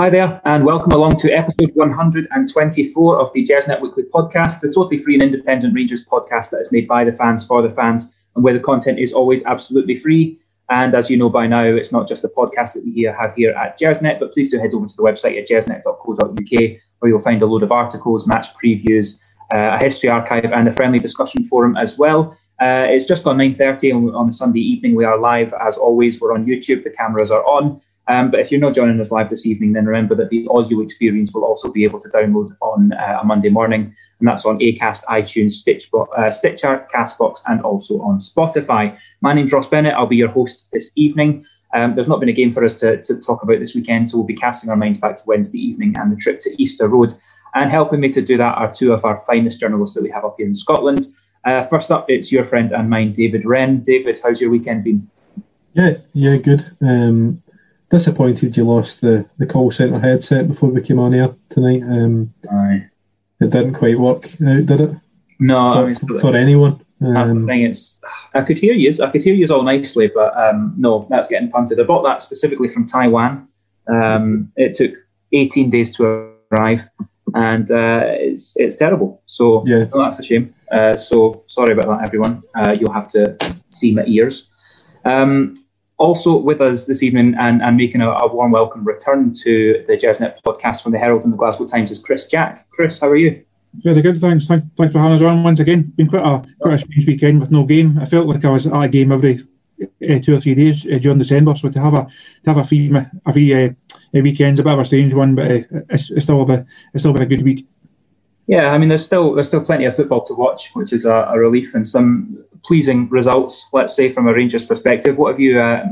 Hi there, and welcome along to episode 124 of the Gersnet Weekly podcast, the totally free and independent Rangers podcast that is made by the fans for the fans, and where the content is always absolutely free. And as you know by now, it's not just the podcast that we have here at Gersnet, but please do head over to the website at gersnet.co.uk, where you'll find a load of articles, match previews, uh, a history archive, and a friendly discussion forum as well. Uh, it's just gone 9.30 on, on a Sunday evening. We are live, as always. We're on YouTube. The cameras are on. Um, but if you're not joining us live this evening, then remember that the audio experience will also be able to download on uh, a Monday morning, and that's on Acast, iTunes, Stitch, uh, Stitcher, Castbox, and also on Spotify. My name's Ross Bennett. I'll be your host this evening. Um, there's not been a game for us to, to talk about this weekend, so we'll be casting our minds back to Wednesday evening and the trip to Easter Road. And helping me to do that are two of our finest journalists that we have up here in Scotland. Uh, first up, it's your friend and mine, David Wren. David, how's your weekend been? Yeah, yeah, good. Um, disappointed you lost the, the call centre headset before we came on here tonight. Um, Aye. It didn't quite work out, did it? No, for, I mean, for anyone. That's um, the thing. It's I could hear you. I could hear you all nicely, but um, no, that's getting punted. I bought that specifically from Taiwan. Um, it took 18 days to arrive, and uh, it's it's terrible. So yeah, no, that's a shame. Uh, so sorry about that, everyone. Uh, you'll have to see my ears. Um, also with us this evening and, and making a, a, warm welcome return to the Gersnet podcast from the Herald and the Glasgow Times is Chris Jack. Chris, how are you? Very good, thanks. Thanks, thanks for having us on once again. Been quite a quite a strange weekend with no game. I felt like I was at a game every uh, two or three days uh, during December. So to have a to have a free a free uh, weekend's a bit of a strange one, but it's, it's still a bit, it's still been a good week. Yeah, I mean, there's still there's still plenty of football to watch, which is a, a relief, and some pleasing results. Let's say from a Rangers perspective, what have you uh,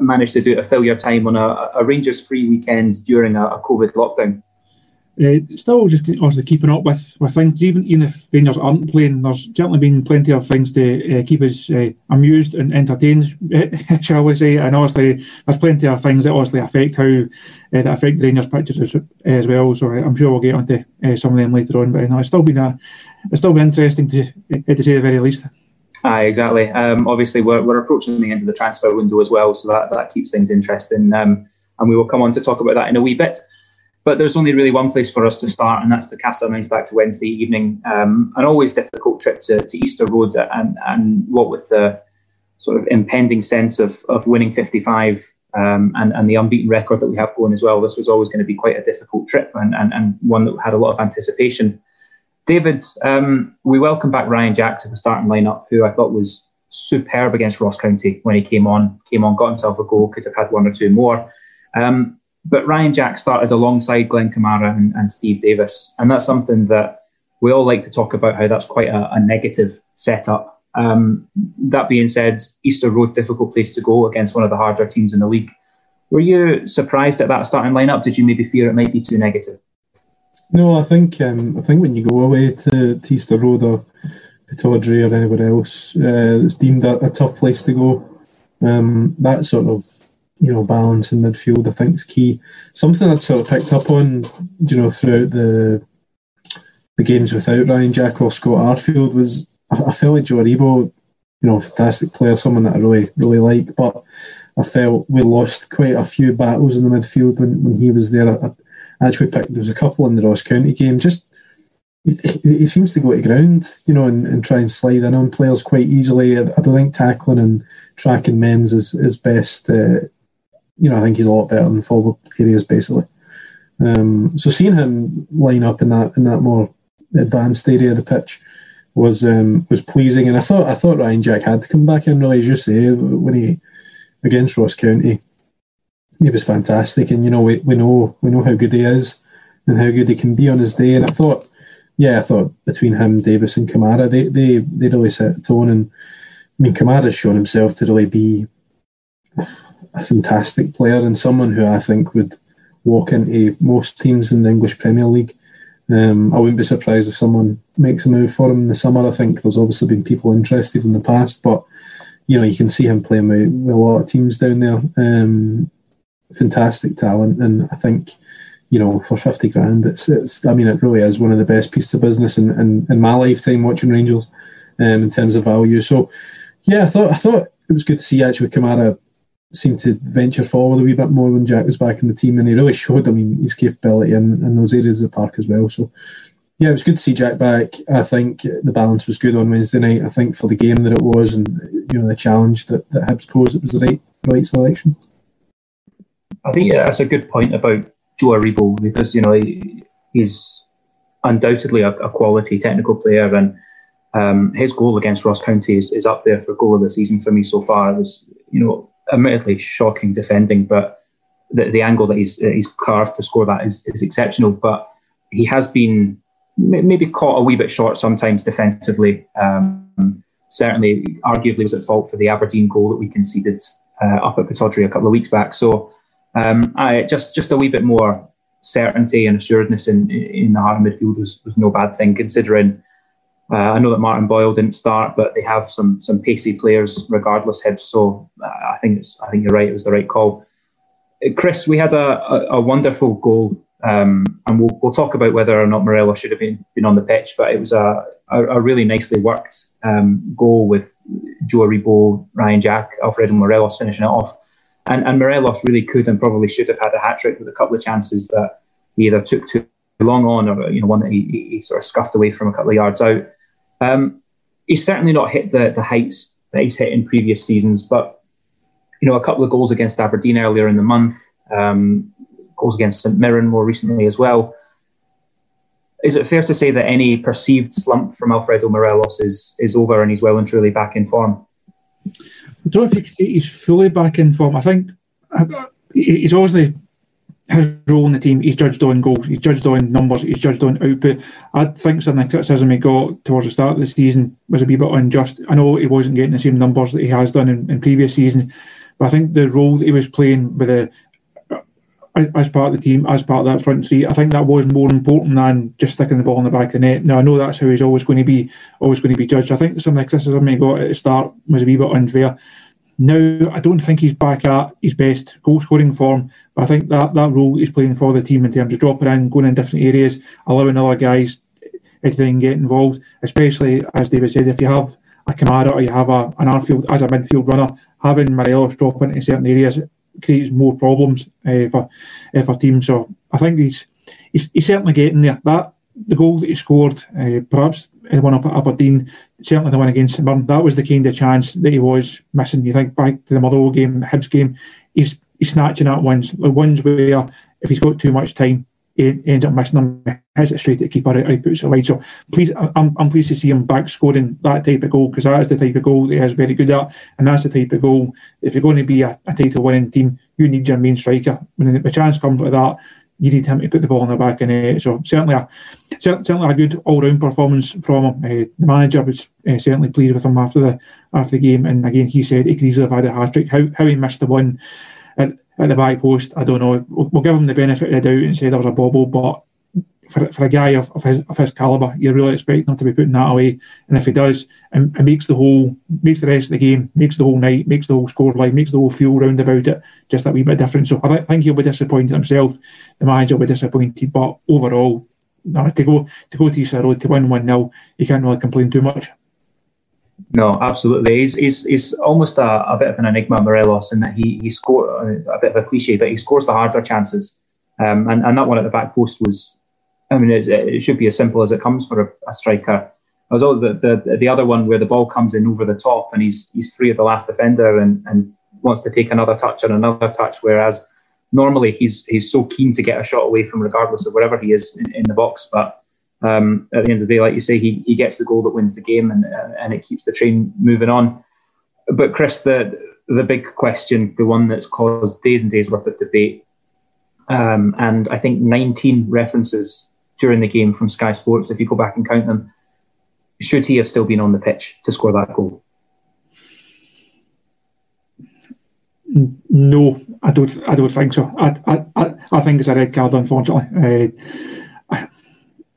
managed to do to fill your time on a, a Rangers free weekend during a, a COVID lockdown? Uh, still just obviously keeping up with, with things, even, even if Rangers aren't playing, there's certainly been plenty of things to uh, keep us uh, amused and entertained, shall we say. And obviously, there's plenty of things that obviously affect how uh, that affect the Rangers pictures as, as well. So I'm sure we'll get onto uh, some of them later on. But you know, it's still been a, it's still been interesting to uh, to say the very least. Aye, exactly. Um, obviously, we're, we're approaching the end of the transfer window as well, so that, that keeps things interesting. Um, and we will come on to talk about that in a wee bit. But there's only really one place for us to start, and that's to cast our minds back to Wednesday evening. Um, an always difficult trip to, to Easter Road, and, and what with the sort of impending sense of, of winning 55 um, and, and the unbeaten record that we have going as well. This was always going to be quite a difficult trip and, and, and one that had a lot of anticipation. David, um, we welcome back Ryan Jack to the starting lineup, who I thought was superb against Ross County when he came on. Came on, got himself a goal, could have had one or two more. Um, but Ryan Jack started alongside Glenn Kamara and, and, Steve Davis, and that's something that we all like to talk about. How that's quite a, a negative setup. Um, that being said, Easter Road difficult place to go against one of the harder teams in the league. Were you surprised at that starting lineup? Did you maybe fear it might be too negative? No, I think um, I think when you go away to, to Easter Road or Pittodrie or anywhere else, uh, it's deemed a, a, tough place to go. Um, that sort of you know balance in midfield, I think, is key. Something I'd sort of picked up on, you know, throughout the the games without Ryan Jack or Scott Arfield was I, I felt like Joe Aribo, you know, fantastic player, someone that I really really like, but I felt we lost quite a few battles in the midfield when, when he was there. I, actually picked there was a couple in the Ross County game. Just he, he seems to go to ground, you know, and, and, try and slide in on players quite easily. I, I don't think tackling and tracking men's is is best. Uh, you know, I think he's a lot better in forward areas basically. Um, so seeing him line up in that in that more advanced area of the pitch was um, was pleasing, and I thought I thought Ryan Jack had to come back in. Really, as you say, when he against Ross County, he was fantastic, and you know we, we know we know how good he is and how good he can be on his day. And I thought, yeah, I thought between him, Davis, and Kamara, they they they really set the tone. And I mean, Kamara's shown himself to really be a fantastic player and someone who I think would walk into most teams in the English Premier League. Um, I wouldn't be surprised if someone makes a move for him in the summer. I think there's obviously been people interested in the past, but you know you can see him playing with, with a lot of teams down there. Um, fantastic talent, and I think you know for fifty grand, it's it's. I mean, it really is one of the best pieces of business in in, in my lifetime watching Rangers, um, in terms of value. So, yeah, I thought I thought it was good to see actually Kamara seemed to venture forward a wee bit more when Jack was back in the team, and he really showed. I mean, his capability in, in those areas of the park as well. So, yeah, it was good to see Jack back. I think the balance was good on Wednesday night. I think for the game that it was, and you know the challenge that that Hibs posed, it was the right right selection. I think yeah, that's a good point about Joe Aribo because you know he, he's undoubtedly a, a, quality technical player, and um, his goal against Ross County is, is up there for goal of the season for me so far. It was you know admittedly shocking defending, but the, the angle that he's he's carved to score that is, is exceptional. But he has been maybe caught a wee bit short sometimes defensively. Um, certainly, arguably was at fault for the Aberdeen goal that we conceded uh, up at Pittodrie a couple of weeks back. So um, I just just a wee bit more certainty and assuredness in in the Heart midfield was, was no bad thing considering. Uh, I know that Martin Boyle didn't start, but they have some some pacey players regardless. Hibs, so uh, I think it's I think you're right. It was the right call. Chris, we had a, a, a wonderful goal, um, and we'll, we'll talk about whether or not Morelos should have been been on the pitch. But it was a a, a really nicely worked um, goal with Joe Aribo, Ryan Jack, Alfredo Morelos finishing it off. And, and Morelos really could and probably should have had a hat trick with a couple of chances that he either took too long on or you know one that he, he sort of scuffed away from a couple of yards out. Um, he's certainly not hit the, the heights that he's hit in previous seasons, but you know a couple of goals against Aberdeen earlier in the month, um, goals against St Mirren more recently as well. Is it fair to say that any perceived slump from Alfredo Morelos is is over and he's well and truly back in form? I don't know if he's fully back in form. I think uh, he's obviously his role in the team. He's judged on goals. He's judged on numbers. He's judged on output. I think some of the criticism he got towards the start of the season was a wee bit unjust. I know he wasn't getting the same numbers that he has done in, in previous season, but I think the role that he was playing with the as part of the team, as part of that front three, I think that was more important than just sticking the ball in the back of the net. Now I know that's how he's always going to be, always going to be judged. I think some of the criticism he got at the start was a wee bit unfair. Now I don't think he's back at his best goal scoring form, but I think that that role he's playing for the team in terms of dropping in, going in different areas, allowing other guys to then get involved, especially as David said, if you have a Kamara or you have a, an Arfield as a midfield runner, having Morelos drop into certain areas creates more problems uh, for uh, for teams. So I think he's, he's he's certainly getting there. That the goal that he scored, uh, perhaps the one up at Aberdeen, certainly the one against St that was the kind of chance that he was missing. You think back to the Motherwell game, the Hibs game, he's he's snatching at ones, the ones where if he's got too much time, he ends up missing them, hits it straight at keeper, he puts it wide. So please, I'm, I'm pleased to see him back scoring that type of goal because that is the type of goal that he is very good at, and that's the type of goal. If you're going to be a, a title winning team, you need your main striker. When the chance comes like that, you need him to put the ball in the back the net. So certainly a certainly a good all round performance from him. Uh, the manager was uh, certainly pleased with him after the after the game, and again he said he could easily have had a hat trick. How how he missed the one at, the back post, I don't know. We'll, we'll give him the benefit of the doubt and say there was a bobble, but for, for a guy of, of his of his caliber, you really expect him to be putting that away. And if he does, and, and makes the whole makes the rest of the game, makes the whole night, makes the whole scoreline, makes the whole feel round about it just that wee bit different. So I think he'll be disappointed himself. The manager will be disappointed, but overall, no, to go to go to East Road to win one 0 you can't really complain too much. No, absolutely. He's he's, he's almost a, a bit of an enigma, Morelos, in that he he scored a bit of a cliche, but he scores the harder chances. Um, and, and that one at the back post was I mean, it, it, should be as simple as it comes for a, a striker. As all the, the the other one where the ball comes in over the top and he's he's free of the last defender and, and wants to take another touch and another touch, whereas normally he's he's so keen to get a shot away from regardless of wherever he is in, in the box. But um, at the end of the day, like you say, he, he gets the goal that wins the game and uh, and it keeps the train moving on. But Chris, the the big question, the one that's caused days and days worth of debate, um, and I think 19 references during the game from Sky Sports, if you go back and count them, should he have still been on the pitch to score that goal? No, I don't. I don't think so. I I, I, think it's a red card, unfortunately. Uh,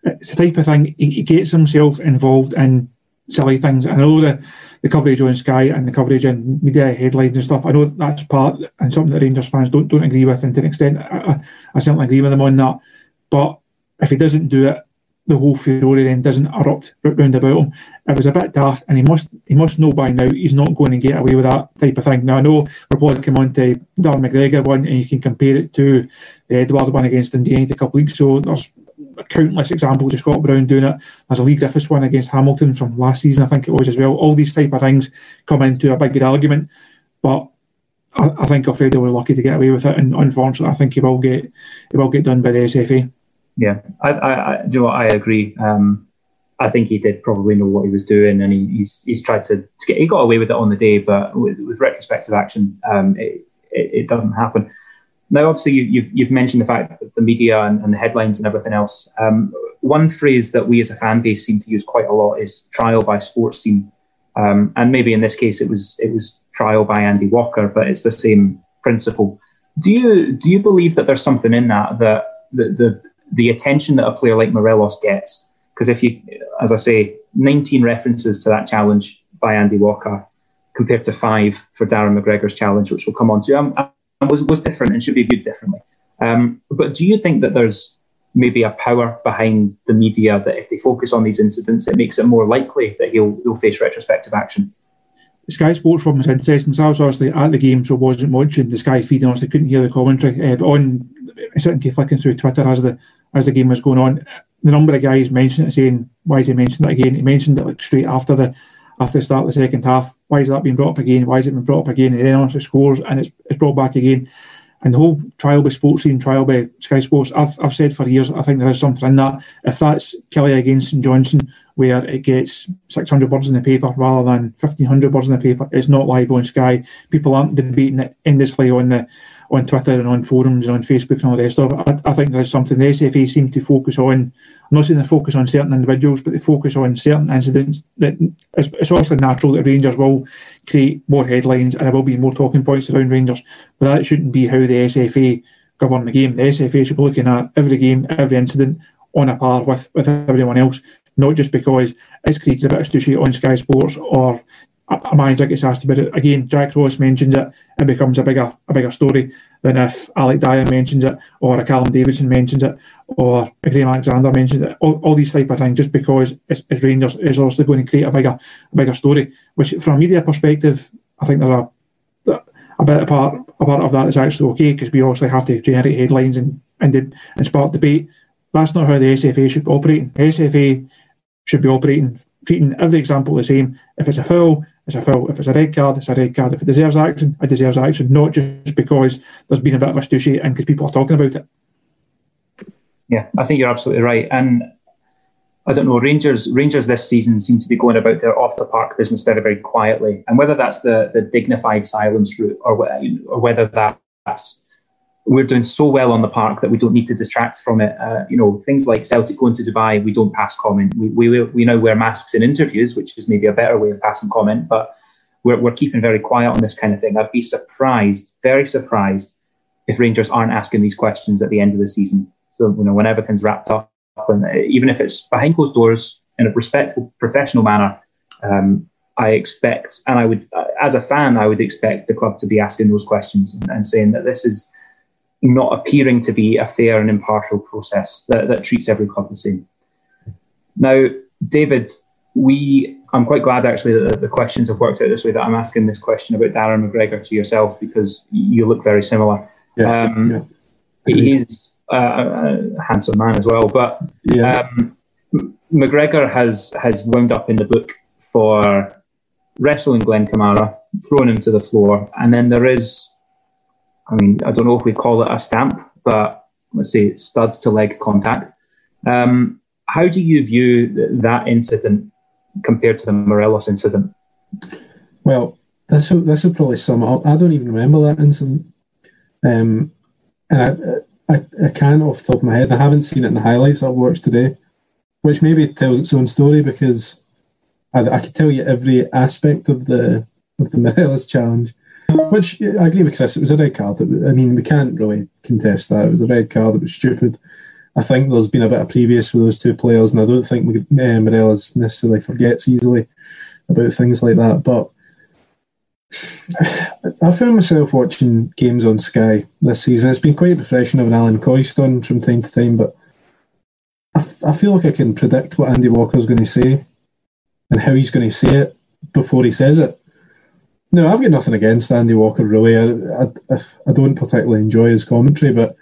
it's the type of thing he, he, gets himself involved in silly things. I know the, the coverage on Sky and the coverage in media headlines and stuff. I know that's part and something that Rangers fans don't don't agree with, and to an extent, I, I certainly agree with them on that. But if he doesn't do it, the whole furore then doesn't erupt round about him. It was a bit daft, and he must he must know by now he's not going to get away with that type of thing. Now I know we're probably come on to Darren McGregor one, and you can compare it to the Edouard one against Indiana a couple of weeks ago. There's countless examples of Scott Brown doing it. There's a Leigh Griffiths one against Hamilton from last season, I think it was as well. All these type of things come into a bigger argument, but I, I think Alfredo were lucky to get away with it, and unfortunately, I think he will get he will get done by the SFA. Yeah, I, I, I you know I agree. Um, I think he did probably know what he was doing, and he, he's he's tried to, to, get. He got away with it on the day, but with, with retrospective action, um, it, it, it, doesn't happen. Now, obviously, you, have you've, you've mentioned the fact that the media and, and the headlines and everything else. Um, one phrase that we as a fan base seem to use quite a lot is "trial by Sportscene," um, and maybe in this case it was it was trial by Andy Walker, but it's the same principle. Do you do you believe that there's something in that that the the, the attention that a player like Morelos gets? Because if you, as I say, 19 references to that challenge by Andy Walker compared to five for Darren McGregor's challenge, which we'll come on to, um, was was different and should be viewed differently. Um, but do you think that there's maybe a power behind the media that if they focus on these incidents, it makes it more likely that he'll he'll face retrospective action? Sky Sports one was interesting. So I was obviously at the game, so wasn't watching the Sky feed, and obviously couldn't hear the commentary. Uh, but on certainly flicking through Twitter as the as the game was going on, the number of guys mentioned it, saying, "Why is he mentioning that again?" He mentioned it like straight after the after the start of the second half. Why is that being brought up again? Why is it being brought up again? And then obviously scores, and it's, it's brought back again. And the whole trial by Sportscene, trial by Sky Sports, I've, I've said for years, I think there is something in that. If that's Kelly against St Johnstone, where it gets 600 words in the paper rather than 1500 words in the paper, it's not live on Sky. People aren't debating it endlessly on the on Twitter and on forums and on Facebook and all the rest of it. I, I think there's something the SFA seem to focus on. I'm not saying they focus on certain individuals, but they focus on certain incidents. That it's, it's obviously natural that Rangers will create more headlines and there will be more talking points around Rangers, but that shouldn't be how the SFA govern the game. The SFA should be looking at every game, every incident on a par with, with everyone else, not just because it's created a bit of on Sky Sports or a manager gets asked about it again. Jack Ross mentions it, it becomes a bigger a bigger story than if Alex Dyer mentions it, or a Callum Davidson mentions it, or a Graham Alexander mentions it. All, all these type of things, just because it's, it's Rangers is also going to create a bigger a bigger story. Which, from a media perspective, I think there's a a bit part a part of that is actually okay because we obviously have to generate headlines and and, and spark debate. That's not how the SFA should be operating. The SFA should be operating treating every example the same. If it's a foul, If it's a red card, it's a red card. If it deserves action, it deserves action, not just because there's been a bit of a stushy and because people are talking about it. Yeah, I think you're absolutely right. And I don't know, Rangers Rangers this season seem to be going about their off the park business very, very quietly. And whether that's the, the dignified silence route or, or whether that's we're doing so well on the park that we don't need to distract from it. Uh, you know, things like Celtic going to Dubai, we don't pass comment. We, we, we now wear masks in interviews, which is maybe a better way of passing comment, but we're, we're keeping very quiet on this kind of thing. I'd be surprised, very surprised, if Rangers aren't asking these questions at the end of the season. So, you know, when everything's wrapped up, and uh, even if it's behind closed doors in a respectful, professional manner, um, I expect, and I would, uh, as a fan, I would expect the club to be asking those questions and, and saying that this is not appearing to be a fair and impartial process that, that treats every club the same. Now, David, we I'm quite glad actually that the questions have worked out this way. That I'm asking this question about Darren McGregor to yourself because you look very similar. Yes, um, yeah. He is a, a, handsome man as well, but yes. um, McGregor has has wound up in the book for wrestling Glenn Kamara, throwing him to the floor, and then there is I mean, I don't know if we call it a stamp, but let's say stud to leg contact. Um, how do you view th- that incident compared to the Morelos incident? Well, this will, this will probably sum up. I don't even remember that incident. Um, and I, I, I can't off the top of my head. I haven't seen it in the highlights I've watched today, which maybe tells its own story because I, I could tell you every aspect of the of the Morelos challenge. Which I agree with Chris. It was a red card. I mean, we can't really contest that. It was a red card. It was stupid. I think there's been a bit of previous with those two players, and I don't think uh, Morelos necessarily forgets easily about things like that. But I found myself watching games on Sky this season. It's been quite refreshing having Ally McCoist on from time to time, but I, f- I feel like I can predict what Andy Walker's going to say and how he's going to say it before he says it. No, I've got nothing against Andy Walker, really. I, I, I don't particularly enjoy his commentary, but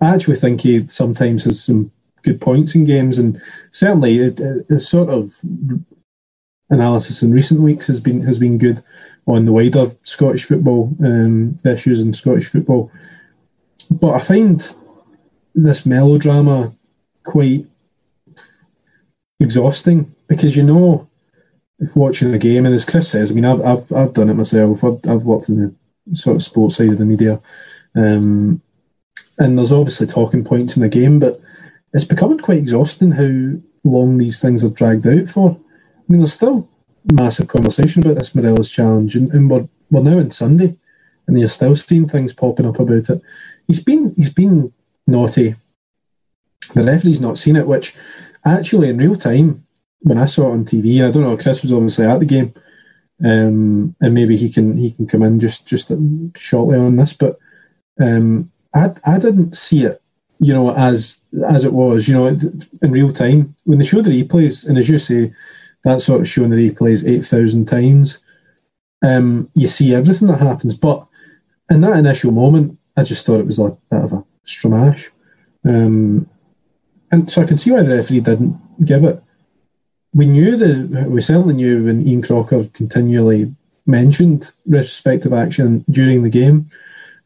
I actually think he sometimes has some good points in games, and certainly his sort of analysis in recent weeks has been has been good on the wider Scottish football, um, issues in Scottish football. But I find this melodrama quite exhausting because you know watching the game and as Chris says, I mean I've I've, I've done it myself. I've, I've worked in the sort of sports side of the media, um, and there's obviously talking points in the game, but it's becoming quite exhausting how long these things are dragged out for. I mean, there's still massive conversation about this Morelos challenge, and, and we're we're now in Sunday, and you're still seeing things popping up about it. He's been he's been naughty. The referee's not seen it, which actually in real time when I saw it on TV, I don't know, Chris was obviously at the game, um, and maybe he can he can come in just just shortly on this, but um, I I didn't see it, you know, as as it was, you know, in real time when they show the replays, and as you say, that sort of showing the replays eight thousand times, um, you see everything that happens, but in that initial moment, I just thought it was like a bit of a stramash. Um, and so I can see why the referee didn't give it. We knew that we certainly knew when Ian Crocker continually mentioned retrospective action during the game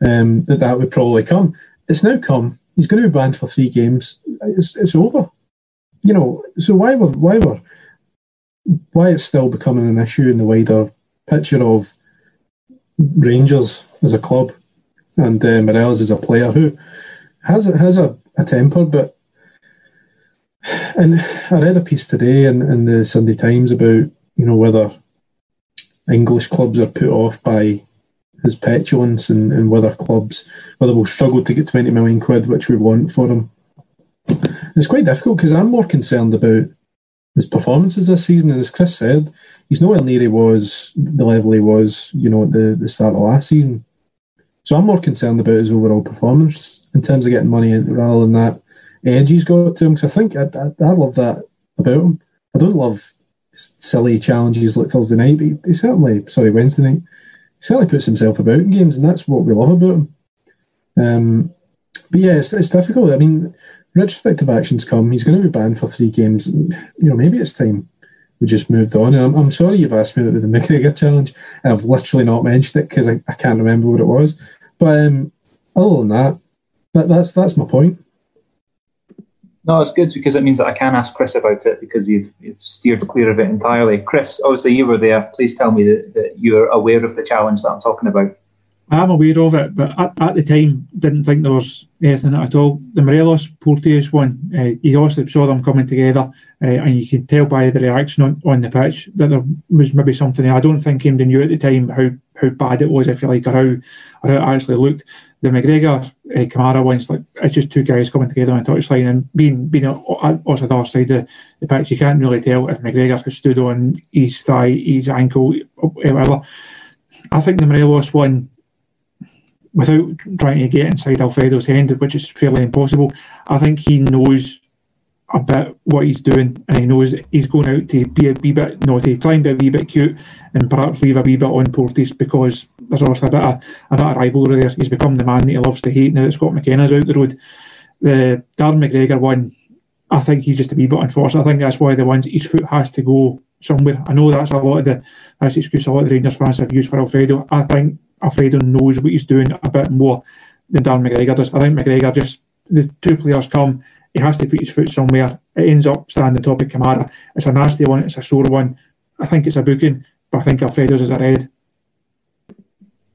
um, that that would probably come. It's now come. He's going to be banned for three games. It's, it's over. You know, so why were why were why it's still becoming an issue in the wider picture of Rangers as a club and uh, Morelos as a player who has has a, a temper, but and I read a piece today in, in the Sunday Times about you know whether English clubs are put off by his petulance and, and whether clubs whether we'll struggle to get twenty million quid, which we want for him. it's quite difficult because I'm more concerned about his performances this season, and as Chris said, he's nowhere near he was the level he was, you know, at the, the start of last season. So I'm more concerned about his overall performance in terms of getting money rather than that edge he's got to him. Because I think I, I, I, love that about him. I don't love silly challenges like Thursday night, but he, he, certainly, sorry, Wednesday night, he certainly puts himself about in games, and that's what we love about him. Um, but yeah, it's, it's difficult. I mean, retrospective actions come. He's going to be banned for three games. You know, maybe it's time we just moved on. And I'm, I'm sorry you've asked me about the McGregor challenge. I've literally not mentioned it because I, I can't remember what it was. But um, other than that, that, that's that's my point. No, it's good because it means that I can ask Chris about it because you've, you've steered clear of it entirely. Chris, obviously you were there. Please tell me that, that you're aware of the challenge that I'm talking about. I'm aware of it, but at, at the time, didn't think there was anything at all. The Morelos Porteous one, uh, you obviously saw them coming together, uh, and you can tell by the reaction on, on the pitch that there was maybe something there. I don't think anybody knew at the time how, how bad it was, if you like, or how, or how it actually looked. The McGregor uh, Kamara one's like it's just two guys coming together on a touchline, and being being also the other side of the pitch, you can't really tell if McGregor has stood on his thigh, his ankle, whatever. I think the Morelos one without trying to get inside Alfredo's hand, which is fairly impossible. I think he knows a bit what he's doing, and he knows he's going out to be a wee bit naughty, try and be a wee bit cute, and perhaps leave a wee bit on Porteous because there's obviously a bit of a bit of rivalry there. He's become the man that he loves to hate now that Scott McKenna's out the road. The Darren McGregor one, I think he's just a wee bit unfortunate. I think that's why the ones his foot has to go somewhere. I know that's a lot of the that's the excuse a lot of the Rangers fans have used for Alfredo. I think Alfredo knows what he's doing a bit more than Darren McGregor does. I think McGregor just the two players come, he has to put his foot somewhere. It ends up standing top of Kamara. It's a nasty one, it's a sore one. I think it's a booking, but I think Alfredo's is a red.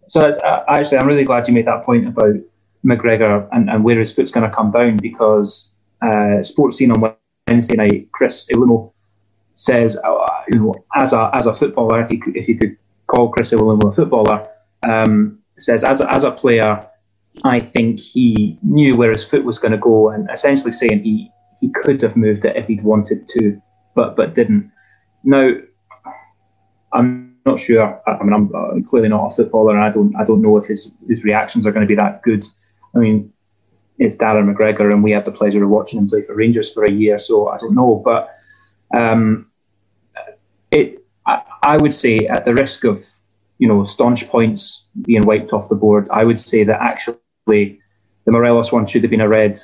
So uh, actually, I'm really glad you made that point about McGregor and, and where his foot's going to come down because uh, Sportscene on Wednesday night, Chris Iwelumo says, uh, you know, as a as a footballer, if you could, if you could call Chris Iwelumo a footballer, um, says as a, as a player, I think he knew where his foot was going to go, and essentially saying he he could have moved it if he'd wanted to, but but didn't. Now, I'm not sure. I mean, I'm clearly not a footballer, and I don't I don't know if his his reactions are going to be that good. I mean, it's Darren McGregor, and we had the pleasure of watching him play for Rangers for a year. So I don't know, but um, it I, I would say at the risk of you know staunch points being wiped off the board, I would say that actually the Morelos one should have been a red,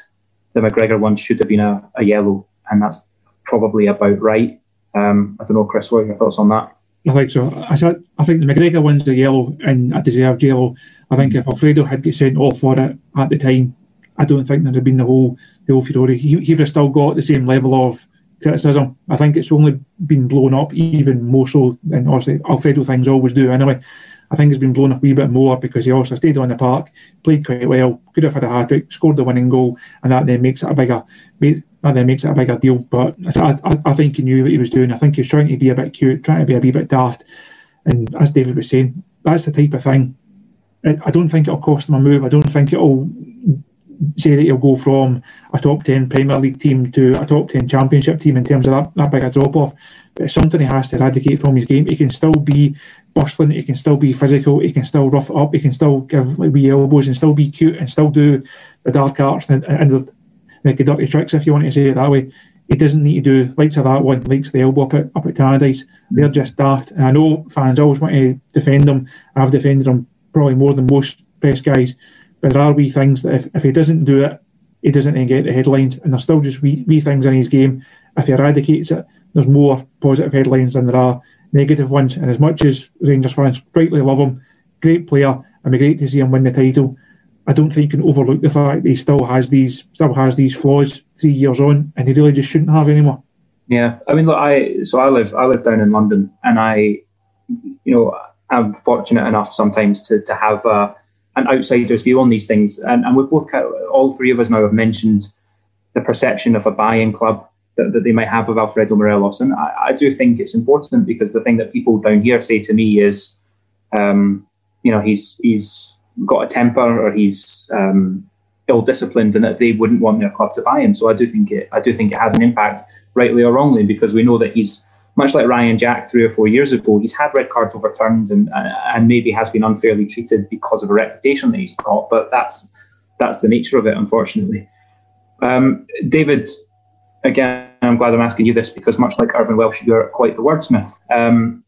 the McGregor one should have been a, a yellow, and that's probably about right. Um, I don't know, Chris, what are your thoughts on that? I think so. I said I think the McGregor one's the yellow, and I deserved yellow. I think if Alfredo had got sent off for it at the time, I don't think there'd have been the whole the whole furore. He, he would have still got the same level of criticism. I think it's only been blown up even more so than obviously Alfredo things always do anyway. I think it's been blown up a wee bit more because he also stayed on the park, played quite well, could have had a hat trick, scored the winning goal, and that then makes it a bigger that then makes it a bigger deal. But I, I, I think he knew what he was doing. I think he was trying to be a bit cute, trying to be a wee bit daft. And as David was saying, that's the type of thing. I don't think it'll cost him a move. I don't think it'll say that he'll go from a top 10 Premier League team to a top 10 Championship team in terms of that, that big a drop off. It's something he has to eradicate from his game. He can still be bustling, he can still be physical, he can still rough up, he can still give like, wee elbows and still be cute and still do the dark arts and, and the, the dirty tricks, if you want to say it that way. He doesn't need to do likes of that one, likes the elbow up at, up at Tannadice. They're just daft. And I know fans always want to defend them. I've defended them probably more than most best guys. But there are wee things that if, if he doesn't do it, he doesn't then get the headlines. And there's still just wee, wee things in his game. If he eradicates it, there's more positive headlines than there are negative ones. And as much as Rangers fans rightly love him, great player, and be great to see him win the title. I don't think you can overlook the fact that he still has these still has these flaws three years on, and he really just shouldn't have anymore. Yeah, I mean, look, I so I live I live down in London, and I, you know, I'm fortunate enough sometimes to to have a an outsider's view on these things. And, and we've both, all three of us now have mentioned the perception of a buying club that, that they might have of Alfredo Morelos. And I, I, do think it's important because the thing that people down here say to me is, um, you know, he's he's got a temper or he's um, ill disciplined, and that they wouldn't want their club to buy him. So I do think it I do think it has an impact, rightly or wrongly, because we know that he's much like Ryan Jack three or four years ago, he's had red cards overturned and and maybe has been unfairly treated because of a reputation that he's got. But that's that's the nature of it, unfortunately. Um, David, again, I'm glad I'm asking you this because much like Irvine Welsh, you're quite the wordsmith. Um,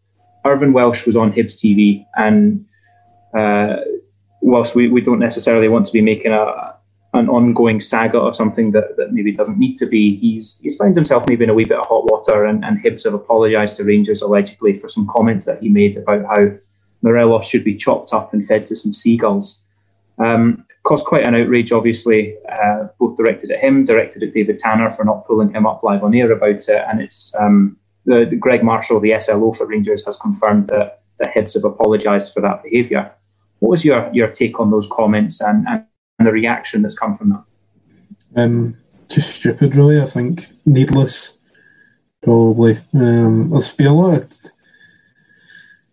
Irvine Welsh was on Hibs TV, and uh, whilst we, we don't necessarily want to be making a, an ongoing saga or something that, that maybe doesn't need to be. He's he's found himself maybe in a wee bit of hot water, and, and Hibs have apologised to Rangers allegedly for some comments that he made about how Morelos should be chopped up and fed to some seagulls. Um, caused quite an outrage, obviously, uh, both directed at him, directed at David Tanner for not pulling him up live on air about it, and it's um, the, the Greg Marshall, the SLO for Rangers, has confirmed that that Hibs have apologised for that behaviour. What was your your take on those comments and, and and the reaction that's come from that? Um, just stupid, really. I think needless, probably. Um, there's be a lot. Of,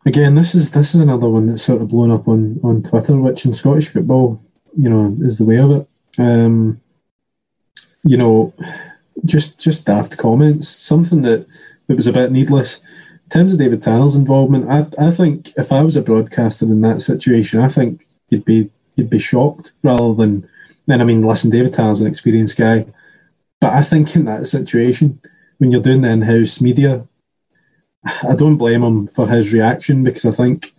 again, this is this is another one that's sort of blown up on on Twitter, which in Scottish football, you know, is the way of it. Um, you know, just just daft comments, something that that was a bit needless. In terms of David Tanner's involvement, I I think if I was a broadcaster in that situation, I think you'd be you'd be shocked rather than. Then I mean, listen, David Tanner's an experienced guy, but I think in that situation, when you're doing the in-house media, I don't blame him for his reaction because I think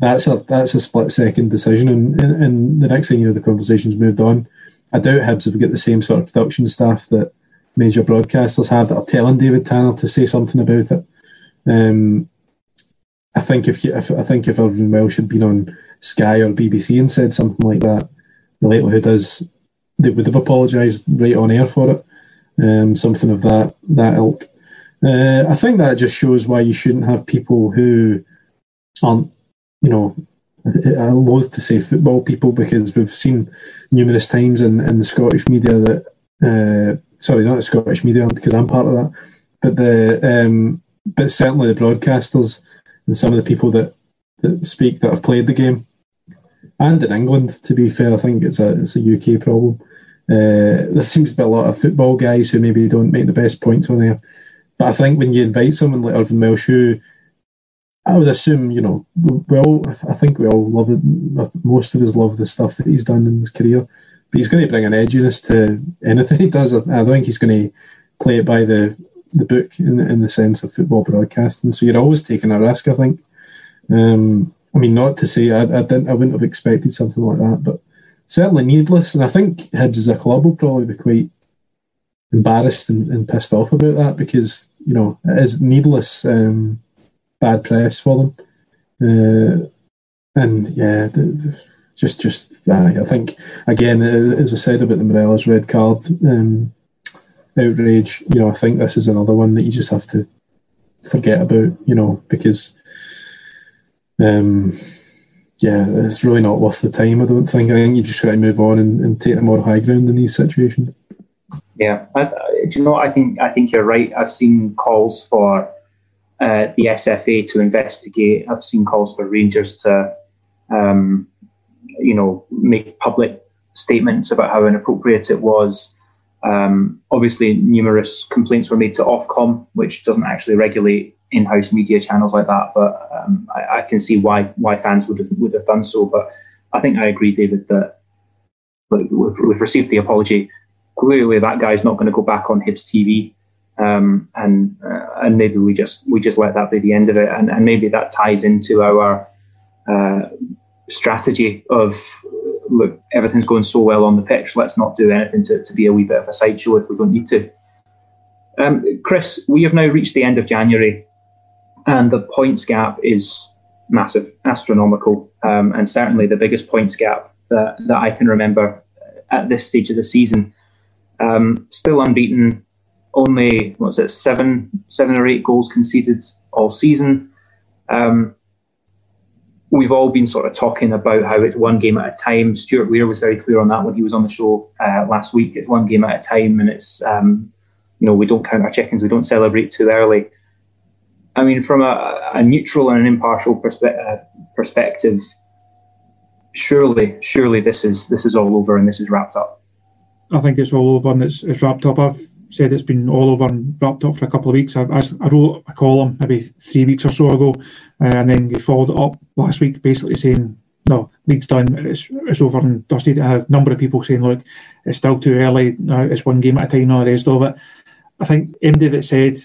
that's a that's a split second decision, and, and, and the next thing you know, the conversation's moved on. I doubt Hibs have got the same sort of production staff that major broadcasters have that are telling David Tanner to say something about it. Um, I think if, if I think if Irvine Welsh had been on Sky or BBC and said something like that, the likelihood is they would have apologised right on air for it. Um, something of that that ilk. Uh, I think that just shows why you shouldn't have people who aren't, you know, I loathe to say football people because we've seen numerous times in, in the Scottish media that, uh, sorry, not the Scottish media because I'm part of that, but the um, but certainly the broadcasters and some of the people that, that speak that have played the game and in England. To be fair, I think it's a it's a UK problem. Uh, there seems to be a lot of football guys who maybe don't make the best points on there. But I think when you invite someone like Irvine Welsh, who I would assume, you know, we all, I think we all love it. Most of us love the stuff that he's done in his career. but he's going to bring an edginess to anything he does. I don't think he's going to play it by the the book in, in the sense of football broadcasting. So you're always taking a risk, I think. Um, I mean, not to say I, I didn't, I wouldn't have expected something like that, but certainly needless. And I think Hibs as a club will probably be quite embarrassed and, and pissed off about that because you know it is needless um, bad press for them. Uh, and yeah, just just uh, I think again, as I said about the Morelos red card um, outrage, you know, I think this is another one that you just have to forget about, you know, because um, yeah, it's really not worth the time. I don't think. I think you just got to move on and, and take the more high ground in these situations. Yeah, I, do you know? I think I think you're right. I've seen calls for uh, the SFA to investigate. I've seen calls for Rangers to, um, you know, make public statements about how inappropriate it was. Um, obviously, numerous complaints were made to Ofcom, which doesn't actually regulate in-house media channels like that. But um, I, I, can see why why fans would have would have done so. But I think I agree, David, that we've, we've received the apology. Clearly, that guy's not going to go back on Hibs TV, um, and uh, and maybe we just we just let that be the end of it, and, and maybe that ties into our uh, strategy of look, everything's going so well on the pitch. Let's not do anything to, to be a wee bit of a sideshow if we don't need to. Um, Chris, we have now reached the end of January and the points gap is massive, astronomical, um, and certainly the biggest points gap that, that I can remember at this stage of the season. Um, still unbeaten, only what's it, seven, seven or eight goals conceded all season. Um, we've all been sort of talking about how it's one game at a time. Stuart Weir was very clear on that when he was on the show uh, last week. It's one game at a time, and it's um, you know we don't count our chickens, we don't celebrate too early. I mean, from a, a neutral and an impartial perspe- uh, perspective, surely, surely this is this is all over and this is wrapped up. I think it's all over and it's, it's wrapped up. I've said it's been all over and wrapped up for a couple of weeks. I, I, I wrote a column maybe three weeks or so ago, uh, and then we followed it up last week, basically saying, "No, league's done. It's it's over and dusted." a number of people saying, "Look, it's still too early. Now it's one game at a time, all the rest of it." I think M. David said,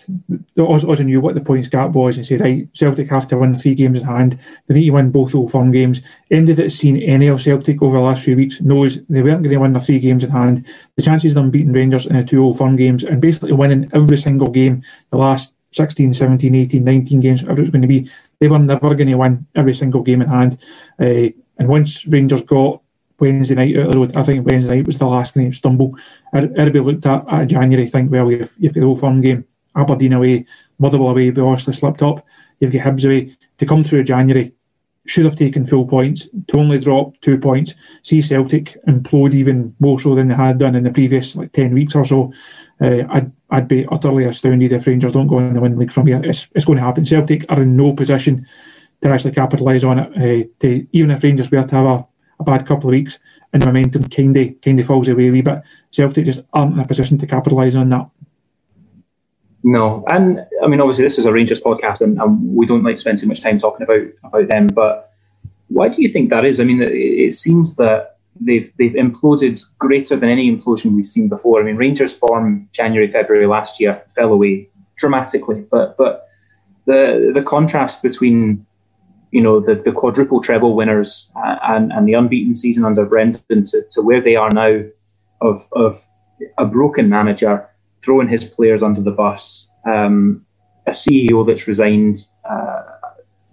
also knew what the points gap was and said, right, Celtic have to win three games in hand. They need to win both Old Firm games. David has seen any of Celtic over the last few weeks, knows they weren't going to win the three games in hand. The chances of them beating Rangers in the two Old Firm games and basically winning every single game, the last 16, 17, 18, 19 games, whatever it's going to be, they were never going to win every single game in hand. Uh, and once Rangers got Wednesday night out the road. I think Wednesday night was the last game stumble. It'll looked at at January. think, well, you've, you've got the Old Firm game, Aberdeen away, Motherwell away, but obviously slipped up. You've got Hibs away. To come through January, should have taken full points, to only drop two points. See Celtic implode even more so than they had done in the previous like 10 weeks or so. Uh, I'd, I'd be utterly astounded if Rangers don't go in the win league from here. It's, it's going to happen. Celtic are in no position to actually capitalise on it. Uh, to, even if Rangers were to have a a bad couple of weeks and the momentum kind of kind of falls away a wee bit. Celtic just aren't in a position to capitalise on that. No, and I mean obviously this is a Rangers podcast, and, and, we don't like to spend too much time talking about about them. But why do you think that is? I mean, it, it seems that they've they've imploded greater than any implosion we've seen before. I mean, Rangers form January February last year fell away dramatically, but but the the contrast between you know the, the quadruple treble winners uh, and, and the unbeaten season under Brendan to, to where they are now of of a broken manager throwing his players under the bus, um, a CEO that's resigned. Uh,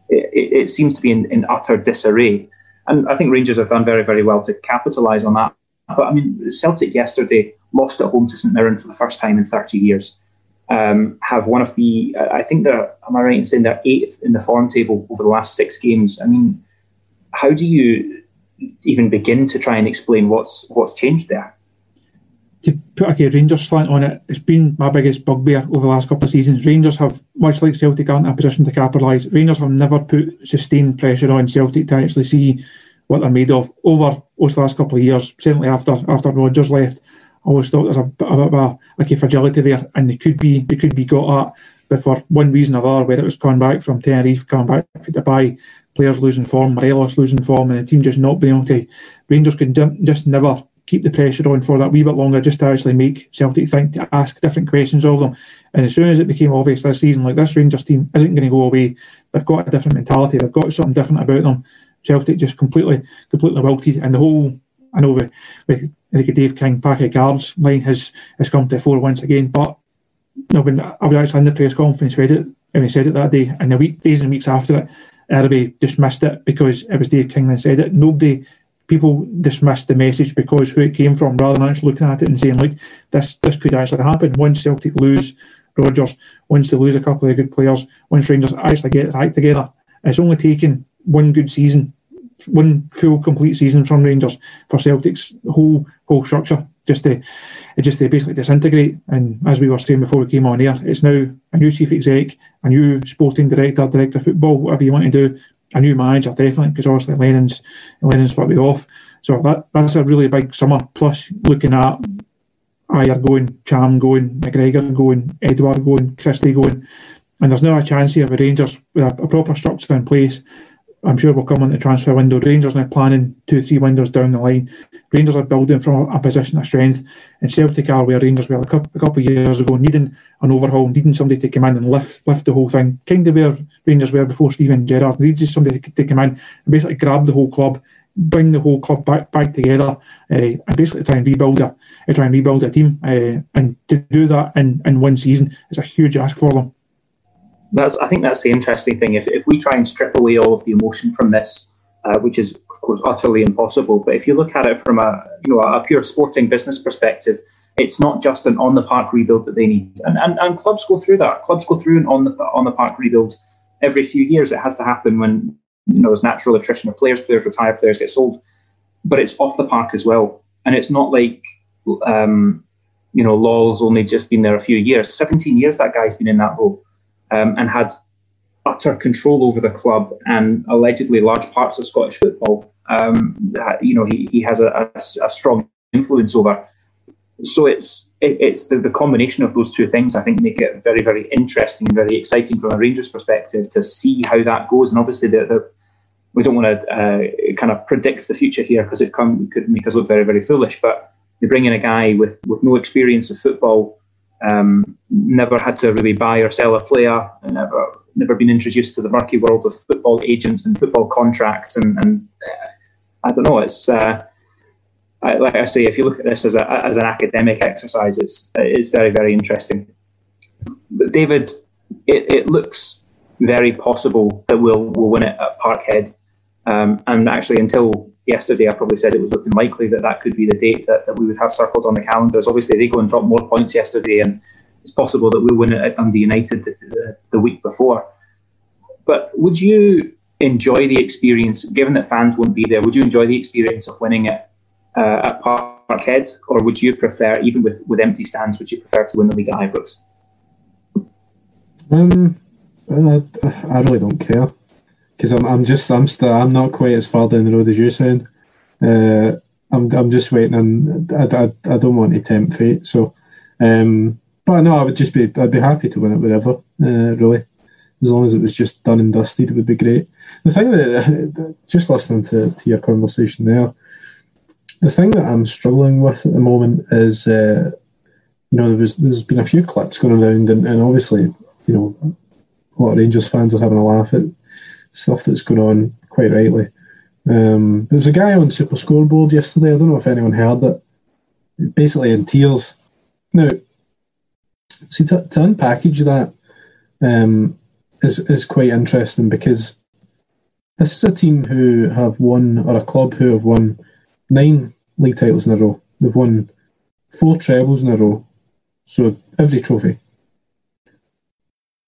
it, it, seems to be in, in utter disarray, and I think Rangers have done very very well to capitalise on that. But I mean, Celtic yesterday lost at home to St Mirren for the first time in 30 years um, have one of the, I think they're, am I right in saying they're eighth in the form table over the last six games? I mean, how do you even begin to try and explain what's what's changed there? To put a Rangers slant on it, it's been my biggest bugbear over the last couple of seasons. Rangers have, much like Celtic, aren't in a position to capitalise. Rangers have never put sustained pressure on Celtic to actually see what they're made of over those last couple of years, certainly after after Rodgers left always thought there's a, a bit of a, a fragility there, and they could be they could be got at. But for one reason or other, whether it was coming back from Tenerife, coming back to Dubai, players losing form, Morelos losing form, and the team just not being able to, Rangers could just never keep the pressure on for that wee bit longer, just to actually make Celtic think, to ask different questions of them. And as soon as it became obvious this season, like this Rangers team isn't going to go away, they've got a different mentality, they've got something different about them. Celtic just completely, completely wilted, and the whole. I know with, with like Dave King, pack of guards line has has come to four once again, but you know, when I was actually in the press conference, read it, and he said it that day, and the week, days and weeks after it, everybody dismissed it because it was Dave King that said it. Nobody, people dismissed the message because who it came from, rather than actually looking at it and saying, like, this this could actually happen. Once Celtic lose Rodgers, once they lose a couple of good players, once Rangers actually get right together, it's only taken one good season, one full complete season from Rangers for Celtic's whole whole structure just to just to basically disintegrate. And as we were saying before we came on here, it's now a new chief exec, a new sporting director, director of football, whatever you want to do, a new manager definitely, because obviously Lennon's Lennon's it off. So that that's a really big summer. Plus looking at Ajer going, Cham going, McGregor going, Edouard going, Christie going. And there's now a chance here with Rangers with a, a proper structure in place I'm sure we'll come on the transfer window. Rangers now planning two, three windows down the line. Rangers are building from a position of strength. And Celtic are where Rangers were a couple, of years ago, needing an overhaul, needing somebody to come in and lift lift the whole thing. Kind of where Rangers were before Steven Gerrard. Needs somebody to, to come in and basically grab the whole club, bring the whole club back back together, uh, and basically try and rebuild a try and rebuild a team. Uh, and to do that in, in one season is a huge ask for them that's I think that's the interesting thing. If if we try and strip away all of the emotion from this, uh, which is of course utterly impossible, but if you look at it from a you know a pure sporting business perspective, it's not just an on the park rebuild that they need, and, and and clubs go through that. Clubs go through an on the on the park rebuild every few years. It has to happen when you know there's natural attrition of players, players retire, players get sold, but it's off the park as well, and it's not like. Um, you know, Lawwell's only just been there a few years. 17 years that guy's been in that role um, and had utter control over the club and allegedly large parts of Scottish football. Um, you know, he, he has a, a, a, strong influence over. So it's it, it's the, the combination of those two things. I think make it very very interesting and very exciting from a Rangers perspective to see how that goes. And obviously, we don't want to uh, kind of predict the future here because it come, could make us look very very foolish. But they bring in a guy with with no experience of football um, never had to really buy or sell a player, never never been introduced to the murky world of football agents and football contracts, and, and uh, I don't know. It's uh, I, like I say, if you look at this as a, as an academic exercise, it's it's very very interesting. But David, it, it looks very possible that we'll we'll win it at Parkhead, um, and actually until yesterday, I probably said it was looking likely that that could be the date that, that we would have circled on the calendars. Obviously, they go and drop more points yesterday, and it's possible that we'll win it at Dundee United the, the, the week before. But would you enjoy the experience, given that fans won't be there, would you enjoy the experience of winning it uh, at Parkhead, or would you prefer, even with, with empty stands, would you prefer to win the league at Ibrox? Um, I, I really don't care because I'm, I'm just I'm still I'm not quite as far down the road as you sound. Uh, I'm I'm just waiting. And I, I, I don't want to tempt fate. So, um, but no, I would just be I'd be happy to win it wherever. Uh, really, as long as it was just done and dusted, it would be great. The thing that just listening to, to your conversation there, the thing that I'm struggling with at the moment is, uh, you know, there was there's been a few clips going around, and, and obviously, you know, a lot of Rangers fans are having a laugh at stuff that's going on, quite rightly. Um, there was a guy on Super Scoreboard yesterday. I don't know if anyone heard it. Basically in tears. Now, see to, to unpackage that um, is is quite interesting because this is a team who have won, or a club who have won nine league titles in a row. They've won four trebles in a row, so every trophy.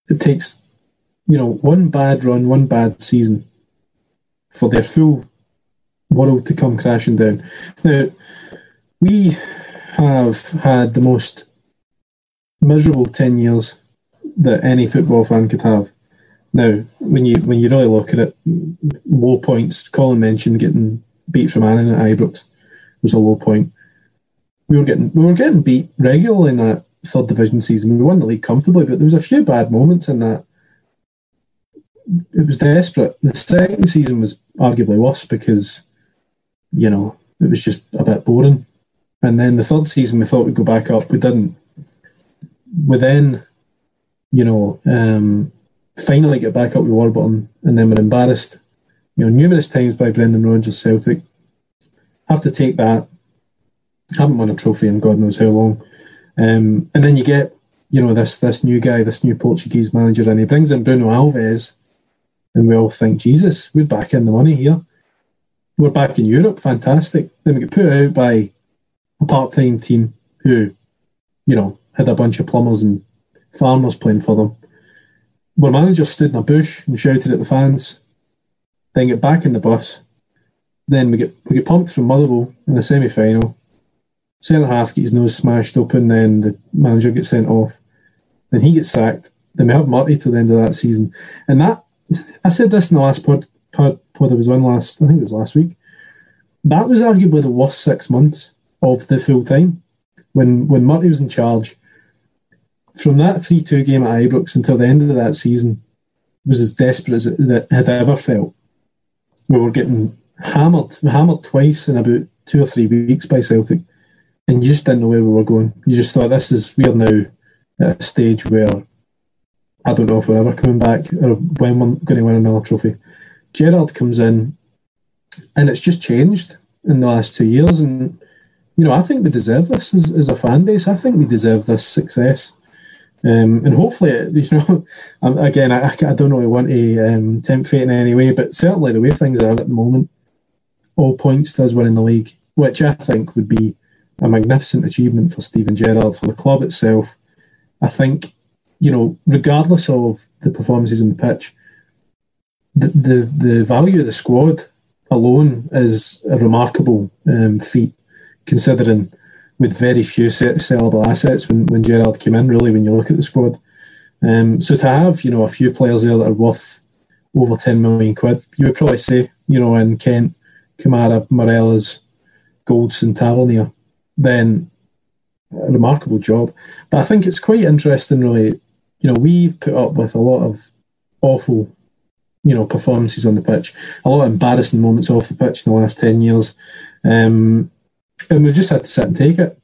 It takes you know, one bad run, one bad season for their full world to come crashing down. Now, we have had the most miserable 10 years that any football fan could have. Now, when you when you really look at it, low points. Colin mentioned getting beat from Annan at Ibrox was a low point. We were getting we were getting beat regularly in that third division season. We won the league comfortably, but there was a few bad moments in that it was desperate. The second season was arguably worse because, you know, it was just a bit boring. And then the third season, we thought we'd go back up. We didn't. We then, you know, um, finally get back up with Warburton, and then we're embarrassed, you know, numerous times by Brendan Rodgers Celtic. Have to take that. Haven't won a trophy in God knows how long. Um, and then you get, you know, this this new guy, this new Portuguese manager, and he brings in Bruno Alves, and we all think, Jesus, we're back in the money here. We're back in Europe, fantastic. Then we get put out by a part-time team who, you know, had a bunch of plumbers and farmers playing for them. Where manager stood in a bush and shouted at the fans, then get back in the bus. Then we get we get pumped from Motherwell in the semi final. Centre half gets his nose smashed open, then the manager gets sent off. Then he gets sacked. Then we have Murty till the end of that season. And that I said this in the last pod, pod, pod I was on last, I think it was last week. That was arguably the worst six months of the full time when when Murty was in charge. From that three two game at Ibrox until the end of that season was as desperate as it, had ever felt. We were getting hammered, hammered twice in about two or three weeks by Celtic, and you just didn't know where we were going. You just thought this is we are now at a stage where I don't know if we're ever coming back or when we're going to win another trophy. Gerrard comes in, and it's just changed in the last two years, and you know, I think we deserve this as, as a fan base. I think we deserve this success. Um, and hopefully, you know, again, I, I don't I want to um, tempt fate in any way, but certainly the way things are at the moment, all points to us winning the league, which I think would be a magnificent achievement for Steven Gerrard, for the club itself. I think, you know, regardless of the performances in the pitch, the, the, the value of the squad alone is a remarkable um, feat considering with very few sellable assets when, when Gerrard came in, really, when you look at the squad. Um, so to have, you know, a few players there that are worth over 10 million quid, you would probably say, you know, in Kent, Kamara, Morelos, Goldson, Tavernier, then a remarkable job. But I think it's quite interesting, really. You know, we've put up with a lot of awful, you know, performances on the pitch, a lot of embarrassing moments off the pitch in the last 10 years. Um, and we've just had to sit and take it.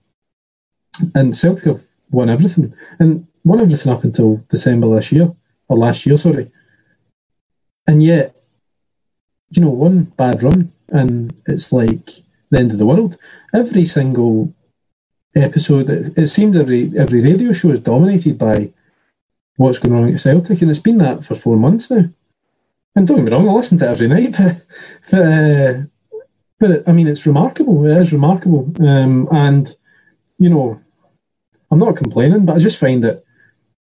And Celtic have won everything, and won everything up until December this year or last year, sorry. And yet, you know, one bad run, and it's like the end of the world. Every single episode, it, it seems every every radio show is dominated by what's going on at Celtic, and it's been that for four months now. And don't get me wrong, I listen to it every night, but, but uh, but I mean, it's remarkable. It is remarkable, um, and you know, I'm not complaining, but I just find that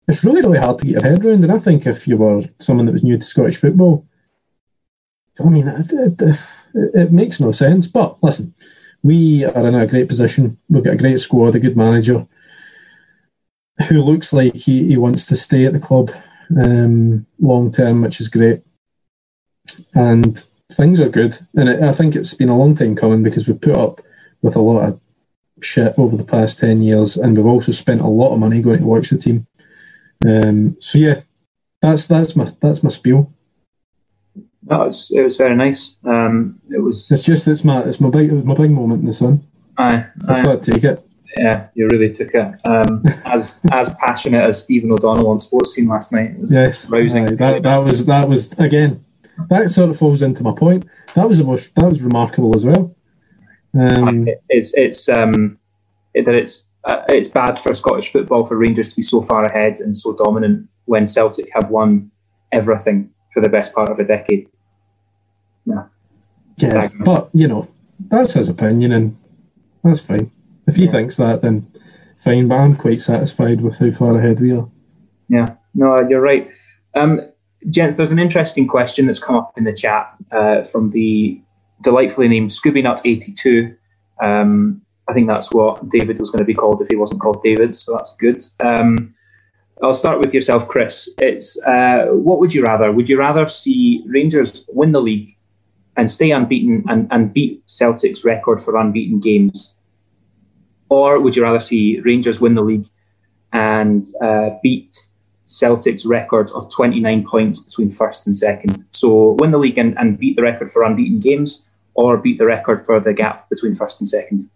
it's really, really hard to get your head around. And I think if you were someone that was new to Scottish football, I mean, it, it, it makes no sense. But listen, we are in a great position. We've got a great squad, a good manager who looks like he, he wants to stay at the club um, long term, which is great. And things are good, and it, I think it's been a long time coming because we've put up with a lot of shit over the past ten years, and we've also spent a lot of money going to watch the team. Um, so yeah, that's that's my that's my spiel. That was it was very nice. Um, it was. It's just it's my it's my big it was my big moment in the sun. Aye, I thought I'd take it. Yeah, you really took it. Um, as as passionate as Stephen O'Donnell on Sportscene last night. It was yes, rousing. Aye, that that was that was again that sort of falls into my point. That was the most, that was remarkable as well. Um, it's it's um, it, that it's uh, it's bad for Scottish football for Rangers to be so far ahead and so dominant when Celtic have won everything for the best part of a decade. Yeah, yeah, but you know that's his opinion, and that's fine. If he yeah. thinks that, then fine. But I'm quite satisfied with how far ahead we are. Yeah, no, you're right. Um, gents, there's an interesting question that's come up in the chat uh, from the delightfully named Scooby Nut 82. Um, I think that's what David was going to be called if he wasn't called David, so that's good. Um, I'll start with yourself, Chris. It's uh, what would you rather? Would you rather see Rangers win the league and stay unbeaten and, and beat Celtic's record for unbeaten games, or would you rather see Rangers win the league and uh, beat Celtic's record of 29 points between first and second. So win the league and, and beat the record for unbeaten games, or beat the record for the gap between first and second.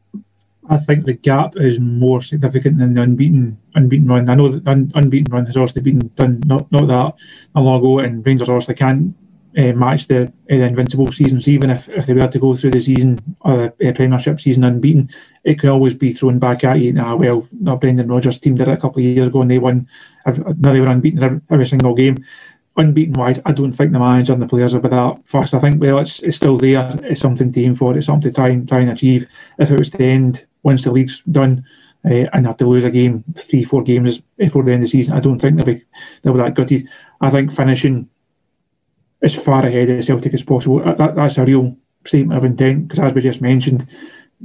I think the gap is more significant than the unbeaten unbeaten run. I know that un, unbeaten run has also been done not not that long ago, and Rangers obviously can't uh, match the, uh, the invincible seasons. Even if, if they were to go through the season the uh, Premiership season unbeaten, it could always be thrown back at you. Nah, well, no, Brendan Rodgers' team did it a couple of years ago, and they won. Now they were unbeaten every, every single game unbeaten wise, I don't think the manager and the players are be that fast. I think well, it's, it's still there. It's something to aim for. It's something to try and try and achieve. If it was to end once the league's done uh, and have to lose a game, three four games before the end of the season, I don't think they'll be they'll be that gutted. I think finishing as far ahead of Celtic as possible. That, that's a real statement of intent because as we just mentioned.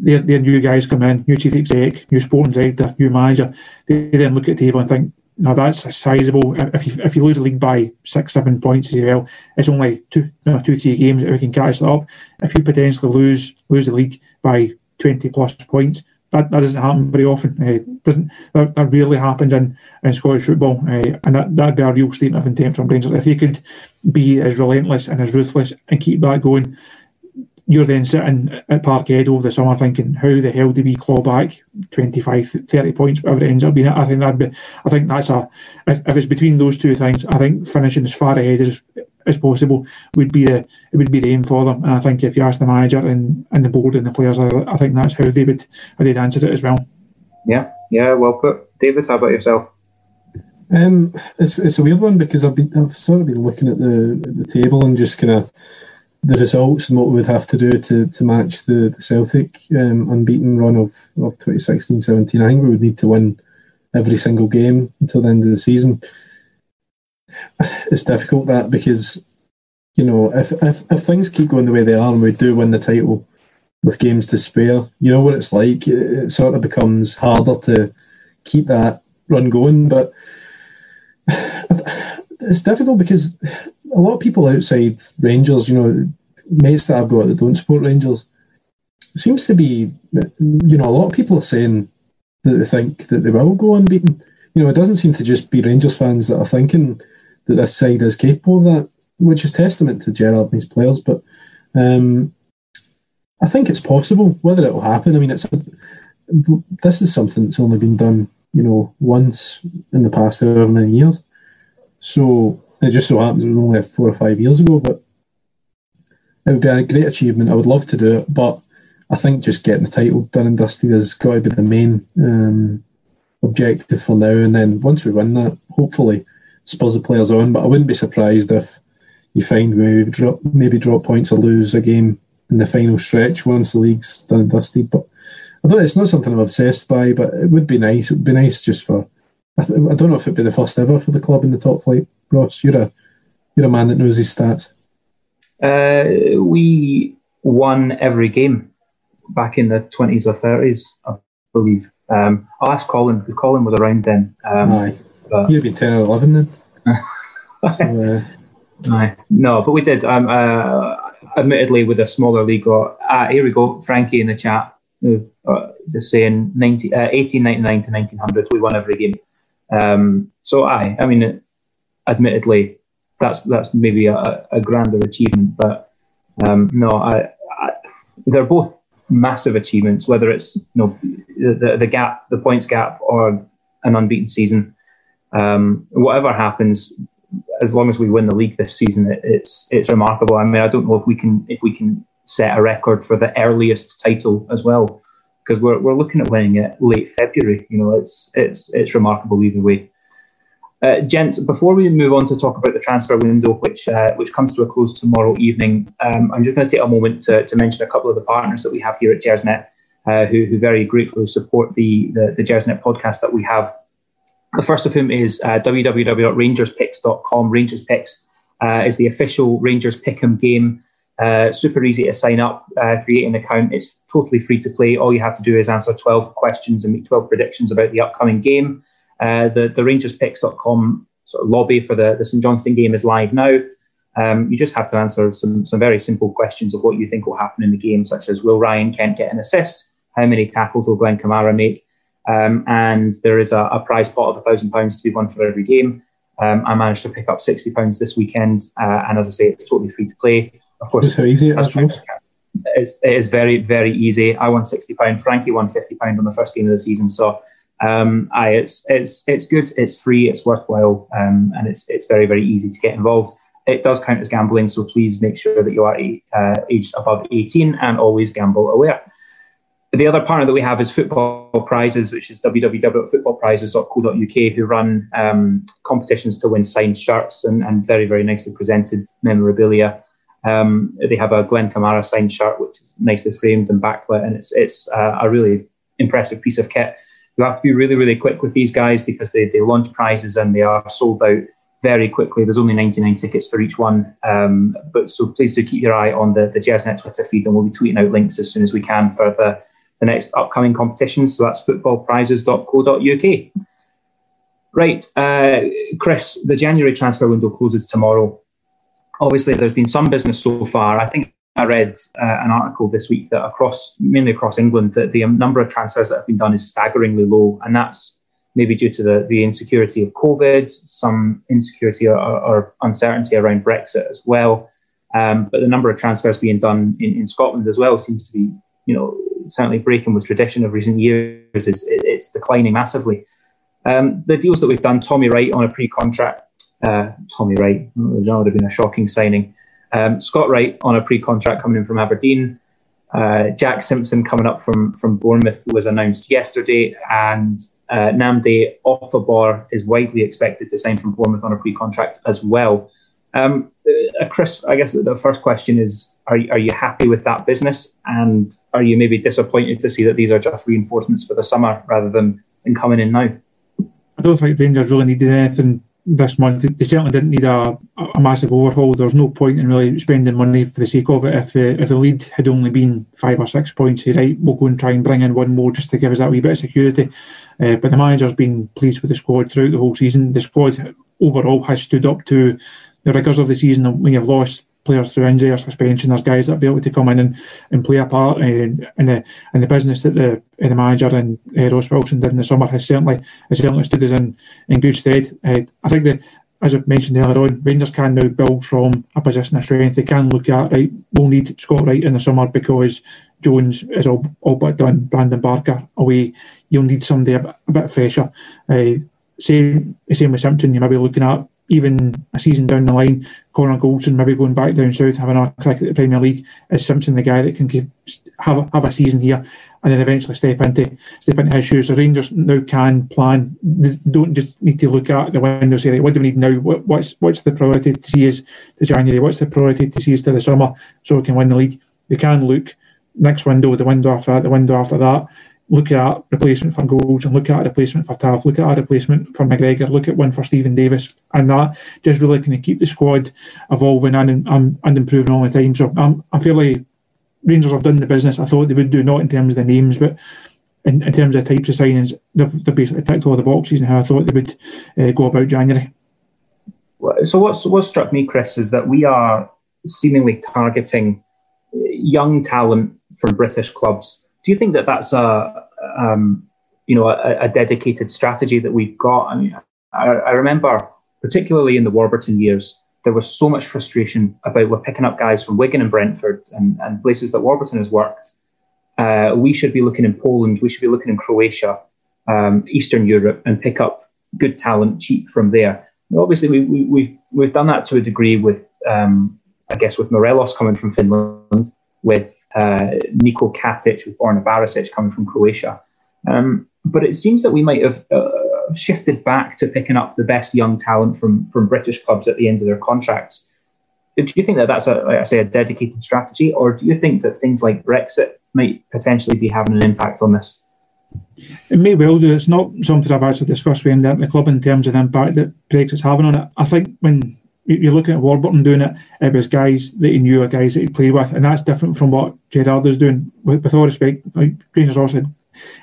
Their, new guys come in, new chief exec, new sporting director, new manager. They, they then look at the table and think, now that's a sizable. If you if you lose the league by six seven points as well, it's only two no, two three games that we can catch that up. If you potentially lose lose the league by twenty plus points, that, that doesn't happen very often. Uh, doesn't that, that rarely happens in, in Scottish football, uh, and that that'd be a real statement of intent from Rangers if they could be as relentless and as ruthless and keep that going you're then sitting at Parkhead over the summer thinking, how the hell do we claw back 25, 30 points, whatever it ends up being? I think that'd be, I think that's a, if, if it's between those two things, I think finishing as far ahead as, as possible would be the, it would be the aim for them. And I think if you ask the manager and, and the board and the players, I, I think that's how they would, how they'd answer it as well. Yeah, yeah, well put. David, how about yourself? Um, it's it's a weird one because I've been I've sort of been looking at the the table and just kind of the results and what we would have to do to, to match the, the Celtic um, unbeaten run of, of 2016 17. I think we would need to win every single game until the end of the season. It's difficult that because, you know, if, if, if things keep going the way they are and we do win the title with games to spare, you know what it's like. It, it sort of becomes harder to keep that run going. But it's difficult because a lot of people outside Rangers, you know, mates that I've got that don't support Rangers, seems to be, you know, a lot of people are saying that they think that they will go unbeaten. You know, it doesn't seem to just be Rangers fans that are thinking that this side is capable of that, which is testament to Gerrard and his players. But um, I think it's possible. Whether it will happen, I mean, it's a, this is something that's only been done, you know, once in the past however many years. So it just so happens it was only four or five years ago, but it would be a great achievement. I would love to do it, but I think just getting the title done and dusted has got to be the main um, objective for now. And then once we win that, hopefully Spurs the players on. But I wouldn't be surprised if you find maybe drop maybe drop points or lose a game in the final stretch once the league's done and dusted. But I don't. It's not something I'm obsessed by, but it would be nice. It would be nice just for. I, th- I don't know if it'd be the first ever for the club in the top flight. Ross, you're a you're a man that knows his stats. Uh, we won every game back in the twenties or thirties, I believe. Um, I'll ask Colin because Colin was around then. Um, Aye, but, you'd been ten or eleven then. so, uh, no, but we did. Um, uh, admittedly, with a smaller league. Or uh, here we go, Frankie in the chat, uh, just saying 90, uh, 1899 to nineteen hundred. We won every game. Um, so aye, I mean admittedly, that's that's maybe a, a grander achievement. But um, no, I, I, they're both massive achievements. Whether it's you know the, the gap, the points gap, or an unbeaten season, um, whatever happens, as long as we win the league this season, it, it's it's remarkable. I mean, I don't know if we can if we can set a record for the earliest title as well, because we're we're looking at winning it late February. You know, it's it's it's remarkable either way. Uh, gents, before we move on to talk about the transfer window, which uh, which comes to a close tomorrow evening, um, I'm just going to take a moment to, to mention a couple of the partners that we have here at Gersnet, uh, who, who very gratefully support the, the, the Gersnet podcast that we have. The first of whom is uh, www.rangerspicks.com. Rangers Picks uh, is the official Rangers Pick'em game. Uh, super easy to sign up, uh, create an account. It's totally free to play. All you have to do is answer 12 questions and make 12 predictions about the upcoming game. Uh, the, the rangerspicks.com sort of lobby for the, the St Johnstone game is live now. Um, you just have to answer some, some very simple questions of what you think will happen in the game, such as will Ryan Kent get an assist? How many tackles will Glenn Kamara make? Um, and there is a, a prize pot of £1,000 to be won for every game. Um, I managed to pick up £60 this weekend. Uh, and as I say, it's totally free to play. Of course, how easy it is, it's, it is very, very easy. I won sixty pound. Frankie won fifty pound on the first game of the season. So, um, I it's it's it's good. It's free. It's worthwhile, um, and it's it's very very easy to get involved. It does count as gambling, so please make sure that you are uh, aged above eighteen and always gamble aware. The other partner that we have is Football Prizes, which is www.footballprizes.co.uk, who run um, competitions to win signed shirts and, and very, very nicely presented memorabilia. Um, they have a Glenn Kamara signed shirt, which is nicely framed and backlit, and it's it's uh, a really impressive piece of kit. You have to be really, really quick with these guys because they, they launch prizes and they are sold out very quickly. There's only 99 tickets for each one. Um, but so please do keep your eye on the, the Gersnet Twitter feed and we'll be tweeting out links as soon as we can for the, the next upcoming competitions. So that's footballprizes.co.uk. Right, uh, Chris, the January transfer window closes tomorrow obviously there's been some business so far. I think I read uh, an article this week that across, mainly across England, that the number of transfers that have been done is staggeringly low, and that's maybe due to the, the insecurity of COVID, some insecurity or, or uncertainty around Brexit as well. Um, but the number of transfers being done in, in Scotland as well seems to be, you know, certainly breaking with tradition of recent years. Is it's declining massively. Um, the deals that we've done, Tommy Wright on a pre-contract uh, Tommy Wright. That would have been a shocking signing. Um, Scott Wright on a pre-contract coming in from Aberdeen. Uh, Jack Simpson coming up from from Bournemouth was announced yesterday, and uh, Nnamdi Ofoborh is widely expected to sign from Bournemouth on a pre-contract as well. Um, uh, Chris, I guess the first question is: are are you happy with that business, and are you maybe disappointed to see that these are just reinforcements for the summer rather than, than coming in now? I don't think Rangers really needed anything this month. They certainly didn't need a, a massive overhaul. There's no point in really spending money for the sake of it. If the if the lead had only been five or six points, right, we'll go and try and bring in one more just to give us that wee bit of security. Uh, but the manager's been pleased with the squad throughout the whole season. The squad overall has stood up to the rigours of the season. When you've lost players through injury or suspension. There's guys that be able to come in and, and play a part in, in the in the business that the the manager and uh, Ross Wilson did in the summer has certainly has certainly stood us in, in good stead. Uh, I think that as I mentioned earlier on, Rangers can now build from a position of strength. They can look at right. We'll need Scott Wright in the summer because Jones is all, all but done. Brandon Barker away. You'll need somebody a bit, a bit fresher. Uh, same same with Simpson. You might be looking at even a season down the line, Connor Goldson maybe going back down south, having a crack at the Premier League, is Simpson the guy that can keep, have have a season here and then eventually step into step into his shoes. So Rangers now can plan. They don't just need to look at the window say, like, what do we need now? What, what's what's the priority to see is to January? What's the priority to see is to the summer so we can win the league? They can look next window, the window after that, the window after that, look at replacement for Goldson look at a replacement for Tav, look at a replacement for McGregor, look at one for Stephen Davis, and that just really kind of keep the squad evolving and and, and improving all the time. So I'm, I'm fairly Rangers have done the business I thought they would do, not in terms of the names, but in, in terms of types of signings, they've, they've basically ticked all the boxes and how I thought they would uh, go about January. So what's what struck me, Chris, is that we are seemingly targeting young talent from British clubs do you think that that's a um, you know a, a, dedicated strategy that we've got? I mean, I, I, remember particularly in the Warburton years, there was so much frustration about we're picking up guys from Wigan and Brentford and, and places that Warburton has worked. Uh, we should be looking in Poland. We should be looking in Croatia, um, Eastern Europe, and pick up good talent cheap from there. obviously, we, we, we've we've done that to a degree with, um, I guess, with Morelos coming from Finland, with uh, Niko Katic with Borna Barisic coming from Croatia. Um, but it seems that we might have uh, shifted back to picking up the best young talent from, from British clubs at the end of their contracts. Do you think that that's, a, like I say, a dedicated strategy, or do you think that things like Brexit might potentially be having an impact on this? It may well do. It's not something I've actually discussed with the club in terms of the impact that Brexit's having on it. I think when you're looking at Warburton doing it, it was guys that he knew, or guys that he played with, and that's different from what Gerrard is doing. With, with all respect, like Rangers also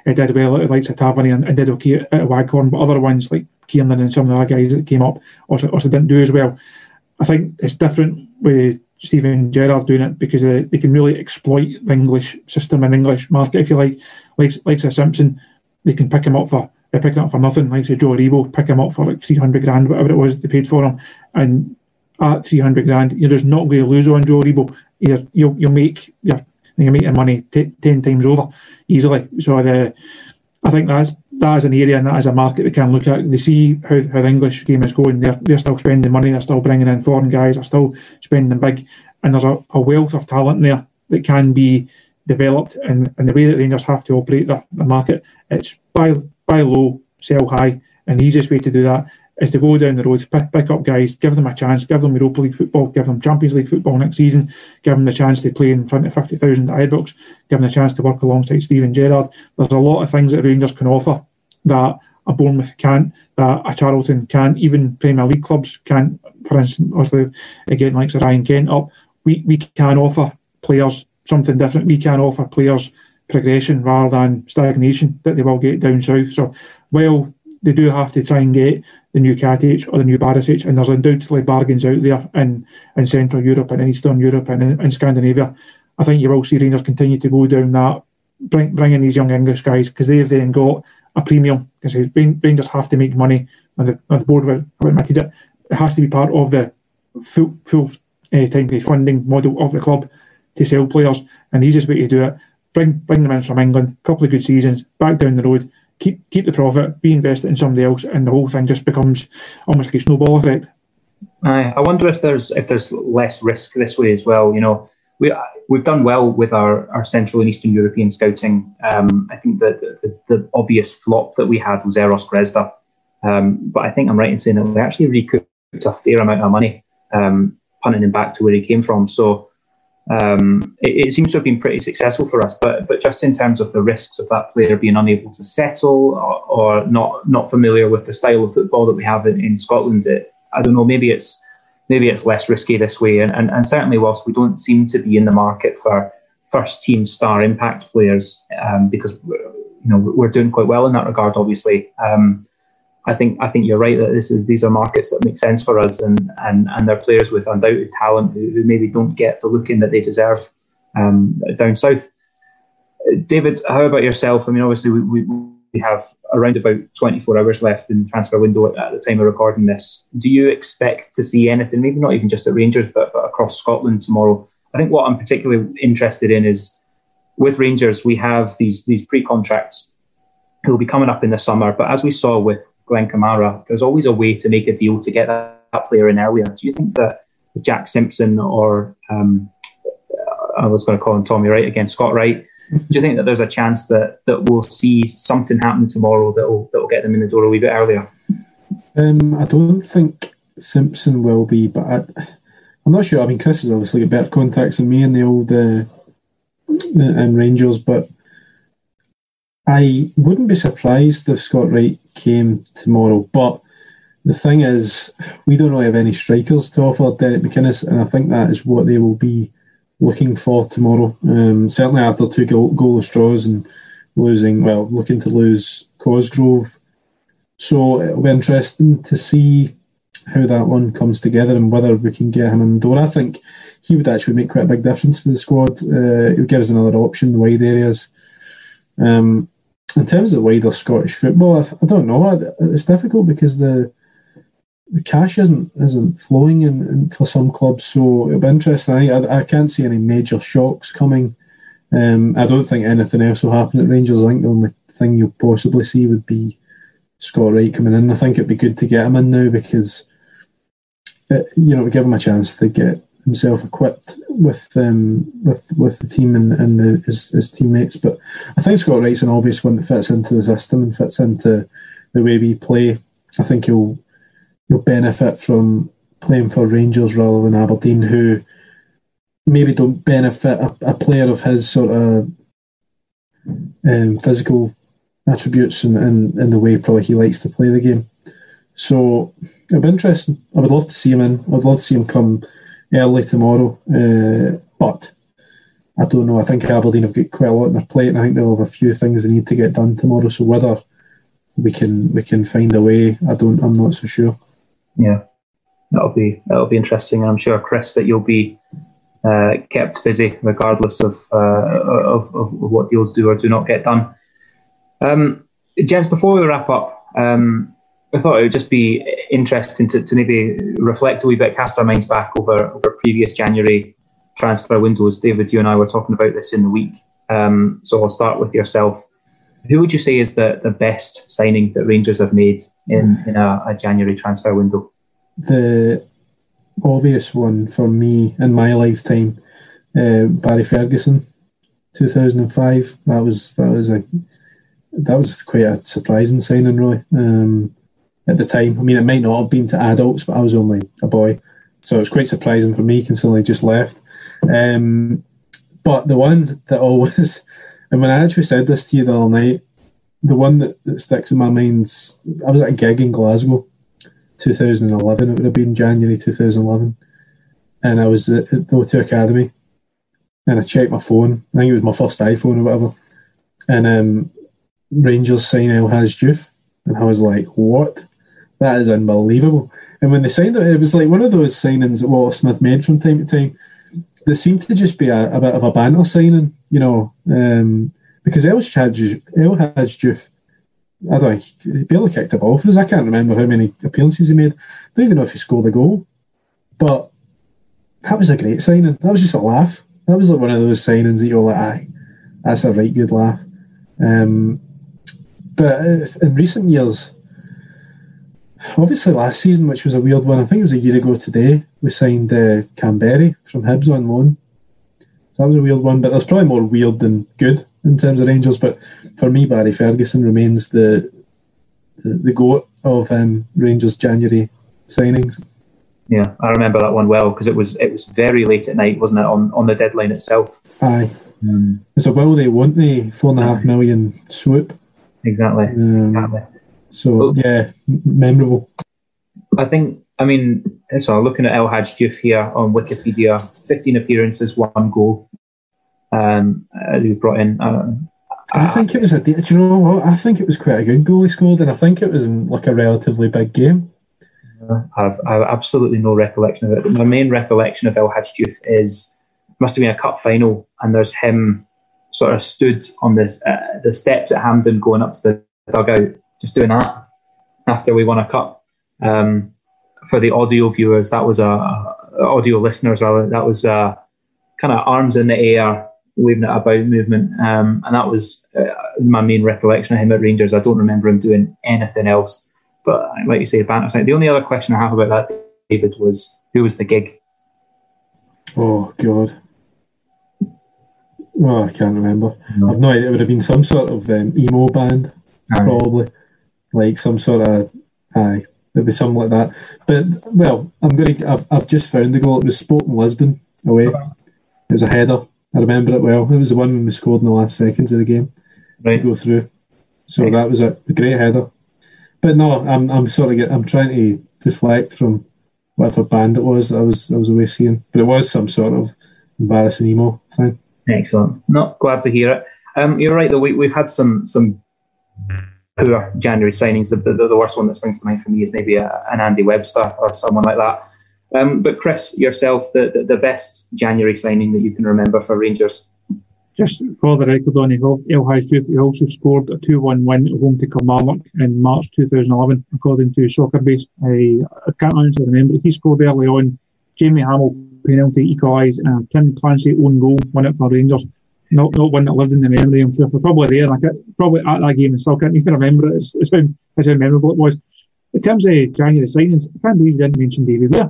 did well at likes of Tavernier and, and, did okay at, at Waghorn, but other ones like Kiernan and some of the other guys that came up also, also didn't do as well. I think it's different with Steven Gerrard doing it because uh, they can really exploit the English system and English market, if you like. Like, like a Simpson, they can pick him up for they're picking up for nothing. Like say Joe Aribo, pick him up for like three hundred grand, whatever it was they paid for him, and at three hundred grand, you're just not going to lose on Joe Aribo. You're, you'll you'll make your you're making money t- ten times over easily. So the I think that's that is an area and that is a market they can look at. They see how, how the English game is going. They're they're still spending money. They're still bringing in foreign guys. They're still spending big, and there's a, a wealth of talent there that can be developed. And, and the way that Rangers have to operate the, the market, it's buy buy low, sell high, and the easiest way to do that is to go down the road, pick, pick up guys, give them a chance, give them Europa League football, give them Champions League football next season, give them the chance to play in front of 50,000 at Ibrox, give them the chance to work alongside Steven Gerrard. There's a lot of things that Rangers can offer that a Bournemouth can't, that a Charlton can't, even Premier League clubs can't. For instance, obviously, again, like Sir Ryan Kent up, we, we can offer players something different. We can offer players progression rather than stagnation that they will get down south. So, well, they do have to try and get the new Katic or the new Barisic, and there's undoubtedly bargains out there in, in Central Europe and in Eastern Europe and in, in Scandinavia. I think you will see Rangers continue to go down that, bring, bring in these young English guys because they've then got a premium. Because Rangers have to make money, and the, and the board have admitted it. It has to be part of the full full uh, time funding model of the club to sell players, and the easiest way to do it bring bring them in from England, couple of good seasons, back down the road, keep keep the profit, be invested in somebody else, and the whole thing just becomes almost like a snowball effect. Aye, I wonder if there's if there's less risk this way as well. You know, we we've done well with our, our Central and Eastern European scouting. Um, I think that the, the, obvious flop that we had was Eros Grezda, um, but I think I'm right in saying that we actually recouped a fair amount of money, um, punting him back to where he came from. So um, it, it, seems to have been pretty successful for us. But but just in terms of the risks of that player being unable to settle or, or not not familiar with the style of football that we have in, in Scotland, it, I don't know. Maybe it's maybe it's less risky this way. And, and and certainly, whilst we don't seem to be in the market for first team star impact players, um, because you know we're doing quite well in that regard, obviously. Um, I think I think you're right that this is these are markets that make sense for us, and and and they're players with undoubted talent who, who maybe don't get the look in that they deserve um, down south. David, how about yourself? I mean, obviously we, we, we have around about 24 hours left in the transfer window at, at, the time of recording this. Do you expect to see anything? Maybe not even just at Rangers, but, but across Scotland tomorrow. I think what I'm particularly interested in is with Rangers we have these these pre contracts who will be coming up in the summer. But as we saw with Glenn Kamara, there's always a way to make a deal to get that, that player in earlier. Do you think that Jack Simpson or um, I was going to call him Tommy Wright again, Scott Wright? Do you think that there's a chance that, that we'll see something happen tomorrow that will that will get them in the door a wee bit earlier? Um, I don't think Simpson will be, but I, am not sure. I mean, Chris has obviously got better contacts than me in the old uh, Rangers, but I wouldn't be surprised if Scott Wright came tomorrow. But the thing is, we don't really have any strikers to offer Derek McInnes, and I think that is what they will be looking for tomorrow. Um, certainly after two goal, goalless draws and losing, well, looking to lose Cosgrove. So it'll be interesting to see how that one comes together and whether we can get him in the door. I think he would actually make quite a big difference to the squad. Uh, it would give us another option the wide areas. Um, in terms of wider Scottish football, I, I don't know. It's difficult because the the cash isn't isn't flowing in, in, for some clubs. So it'll be interesting. I, I can't see any major shocks coming. Um, I don't think anything else will happen at Rangers. I think the only thing you'll possibly see would be Scott Wright coming in. I think it'd be good to get him in now because it, you know give him a chance to get himself equipped with um, with with the team and, and the, his, his teammates. But I think Scott Wright's an obvious one that fits into the system and fits into the way we play. I think he'll he'll benefit from playing for Rangers rather than Aberdeen, who maybe don't benefit a, a player of his sort of um, physical attributes and, and, and the way probably he likes to play the game. So it'll be interesting. I would love to see him in. I'd love to see him come early tomorrow. Uh, but I don't know. I think Aberdeen have got quite a lot on their plate, and I think they'll have a few things they need to get done tomorrow. So whether we can we can find a way, I don't. I'm not so sure. Yeah, that'll be that'll be interesting. I'm sure, Chris, that you'll be uh, kept busy regardless of, uh, of, of what deals do or do not get done. Um, gents, before we wrap up, um, I thought it would just be interesting to, to maybe reflect a wee bit, cast our minds back over, over previous January transfer windows. David, you and I were talking about this in the week. Um, so I'll start with yourself. Who would you say is the, the best signing that Rangers have made in, in a, a January transfer window? The obvious one for me in my lifetime, uh, Barry Ferguson, 2005. That was that was a that was quite a surprising signing, really. Um, at the time, I mean, it might not have been to adults, but I was only a boy, so it was quite surprising for me considering I just left. Um, but the one that always, and when I actually said this to you the other night, the one that, that sticks in my mind, I was at a gig in Glasgow, 2011. It would have been January 2011, and I was at, the O2 Academy, and I checked my phone. I think it was my first iPhone or whatever, and um, Rangers sign El Hadji Diouf, and I was like, "What? That is unbelievable!" And when they signed it, it was like one of those signings that Walter Smith made from time to time. There seemed to just be a, a bit of a banter signing, you know, um, because El Diouf, I don't think he barely kicked the ball for us. I can't remember how many appearances he made. I don't even know if he scored a goal, but that was a great signing. That was just a laugh. That was like one of those signings that you're like, aye, that's a right good laugh. Um, but uh, in recent years, obviously last season, which was a weird one, I think it was a year ago today, we signed uh, Kamberi from Hibs on loan. So that was a weird one, but there's probably more weird than good in terms of Rangers. But for me, Barry Ferguson remains the the, the goat of um, Rangers January signings. Yeah, I remember that one well because it was it was very late at night, wasn't it, on, on the deadline itself? Aye. Um, a will they, won't they? Four and a half million swoop. Exactly. Um, exactly. So yeah, memorable. I think. I mean, so looking at El Hadji Diouf here on Wikipedia, 15 appearances, one goal. Um, as he was brought in. Uh, I think it was a. Do you know what? I think it was quite a good goal he scored, and I think it was in like a relatively big game. I've, I've absolutely no recollection of it. My main recollection of El Hadji Diouf is must have been a cup final, and there's him sort of stood on the uh, the steps at Hampden going up to the dugout, just doing that after we won a cup. Um, for the audio viewers, that was a audio listeners rather. That was a kind of arms in the air, waving it about movement, um, and that was uh, my main recollection of him at Rangers. I don't remember him doing anything else. But like you say, banter side. The only other question I have about that, David, was who was the gig? Oh God. Oh, I can't remember. No. I've no idea. It would have been some sort of um, emo band, probably, like some sort of. Aye, it'd be something like that. But well, I'm going to. I've I've just found the goal. It was Sporting Lisbon away. It was a header. I remember it well. It was the one we scored in the last seconds of the game right. to go through. So Excellent. that was a, a great header. But no, I'm I'm sort of get, I'm trying to deflect from whatever band it was I was I was away seeing, but it was some sort of embarrassing emo thing. Excellent. Not glad to hear it. Um, you're right though. We, we've had some some poor January signings. The, the, the, worst one that springs to mind for me is maybe a, an Andy Webster or someone like that. Um, but Chris, yourself, the, the, the best January signing that you can remember for Rangers? Just for the record on El Hadji Diouf, he also scored a 2 1 win at home to Kilmarnock in March 2011, according to Soccerbase. I, I can't honestly remember. He scored early on. Jamie Hamill penalty equalised, and Tim Clancy own goal won it for Rangers. Not not one that lived in the memory. I'm sure probably there. Like probably at that game, and still can't even remember it. It's, it's how, it's how memorable it was. In terms of January signings, I can't believe you didn't mention David Weir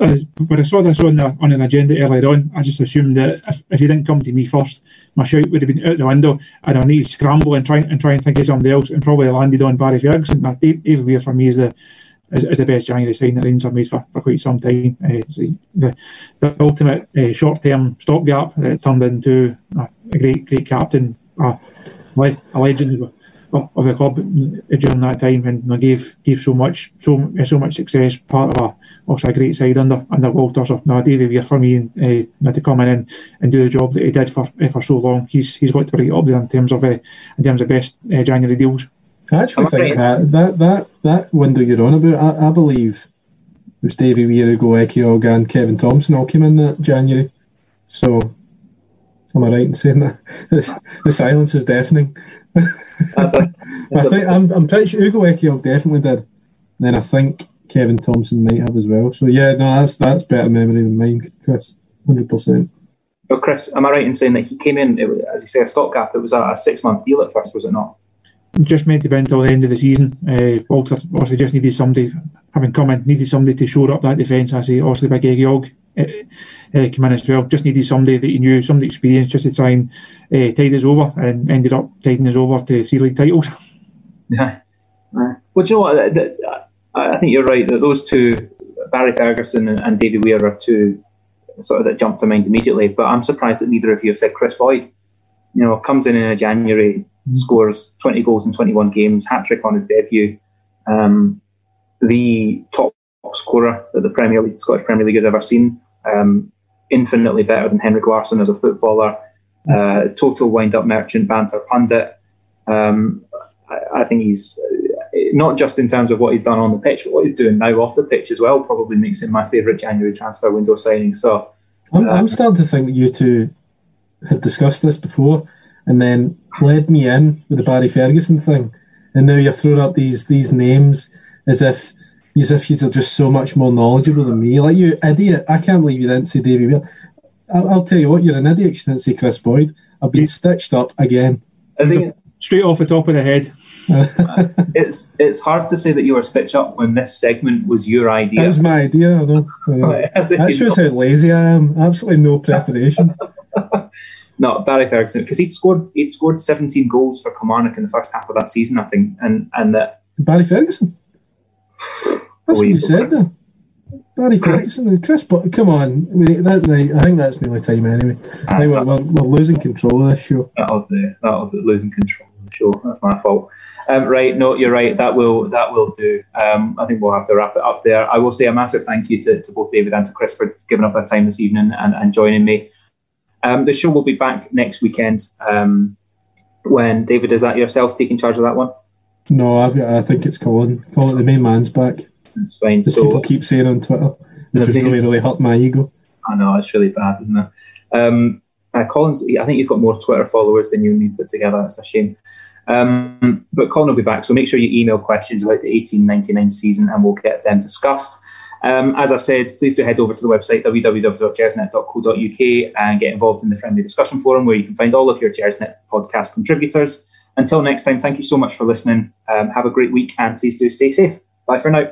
uh, when I saw this on the, on an agenda earlier on, I just assumed that if, if he didn't come to me first, my shout would have been out the window, and I need to scramble and try and try and think of somebody else, and probably landed on Barry Ferguson. But David Weir for me is the is, is, the best January sign that Rangers have made for, for quite some time. Uh, the, the ultimate uh, short term stopgap that turned into a, a great great captain, a, a legend of the club during that time, and I gave gave so much so so much success. Part of a also a great side under under Walter. So no, David Weir for me, uh, to come in and, and do the job that he did for uh, for so long. He's he's got to be up there in terms of uh, in terms of best uh, January deals. I actually think that, that that that window you're on about, I, I believe it was Davy Weir, Ugo Ehiogu and Kevin Thompson all came in that January. So am I right in saying that? the silence is deafening. That's a, that's I think I'm, I'm pretty sure Ugo Ehiogu definitely did. And then I think Kevin Thompson might have as well. So yeah, no, that's that's better memory than mine, Chris, hundred percent. But Chris, am I right in saying that he came in, was, as you say, a stopgap? It was a, a six month deal at first, was it not? Just made the bend until the end of the season. Uh, Walter obviously just needed somebody, having come in, needed somebody to shore up that defence. I say, obviously, by Ehiogu uh, uh, came in as well. Just needed somebody that he knew, somebody experienced, just to try and uh, tide us over, and ended up tiding us over to three league titles. Yeah. Well, you know what? I think you're right that those two, Barry Ferguson and, David Weir, are two sort of that jumped to mind immediately. But I'm surprised that neither of you have said Kris Boyd. You know, comes in in January, mm-hmm. scores 20 goals in 21 games, hat trick on his debut. Um, the top scorer that the Premier League, Scottish Premier League has ever seen. Um, infinitely better than Henrik Larsson as a footballer. Uh, total wind-up merchant, banter pundit. Um, I, I, think he's not just in terms of what he's done on the pitch, but what he's doing now off the pitch as well probably makes him my favourite January transfer window signing. So I'm, uh, I'm starting to think that you two had discussed this before and then led me in with the Barry Ferguson thing. And now you're throwing up these these names as if as if you're just so much more knowledgeable than me. Like you idiot, I can't believe you didn't say Davy Weir. I'll, I'll, tell you what, you're an idiot. You didn't say Kris Boyd. I've been stitched up again. I think straight off the top of the head. it's it's hard to say that you were stitched up when this segment was your idea. It was my idea. I know. that shows how lazy I am. Absolutely no preparation. no, Barry Ferguson because he'd scored he'd scored 17 goals for Kilmarnock in the first half of that season, I think, and and that Barry Ferguson. That's what you said there. Barry Ferguson, Chris, but come on, I, mean, that, I think that's nearly time anyway. Uh, we're, we're, we're, losing control of this show. That was the that was the losing control of the show. That's my fault. Um, right, no, you're right. That will that will do. Um, I think we'll have to wrap it up there. I will say a massive thank you to, to both David and to Chris for giving up their time this evening and, and joining me. Um, the show will be back next weekend. Um, when David is that yourself taking charge of that one? No, I've, I think it's Colin. Colin, the main man's back. That's fine. so people keep saying on Twitter, which has really really hurt my ego. I know it's really bad, isn't it? Um, uh, Colin's, I think he's got more Twitter followers than you and me put together. That's a shame. Um, but Colin will be back, so make sure you email questions about the 1899 season and we'll get them discussed. Um, as I said, please do head over to the website www.gersnet.co.uk and get involved in the friendly discussion forum where you can find all of your Gersnet podcast contributors. Until next time, thank you so much for listening. Um, have a great week and please do stay safe. Bye for now.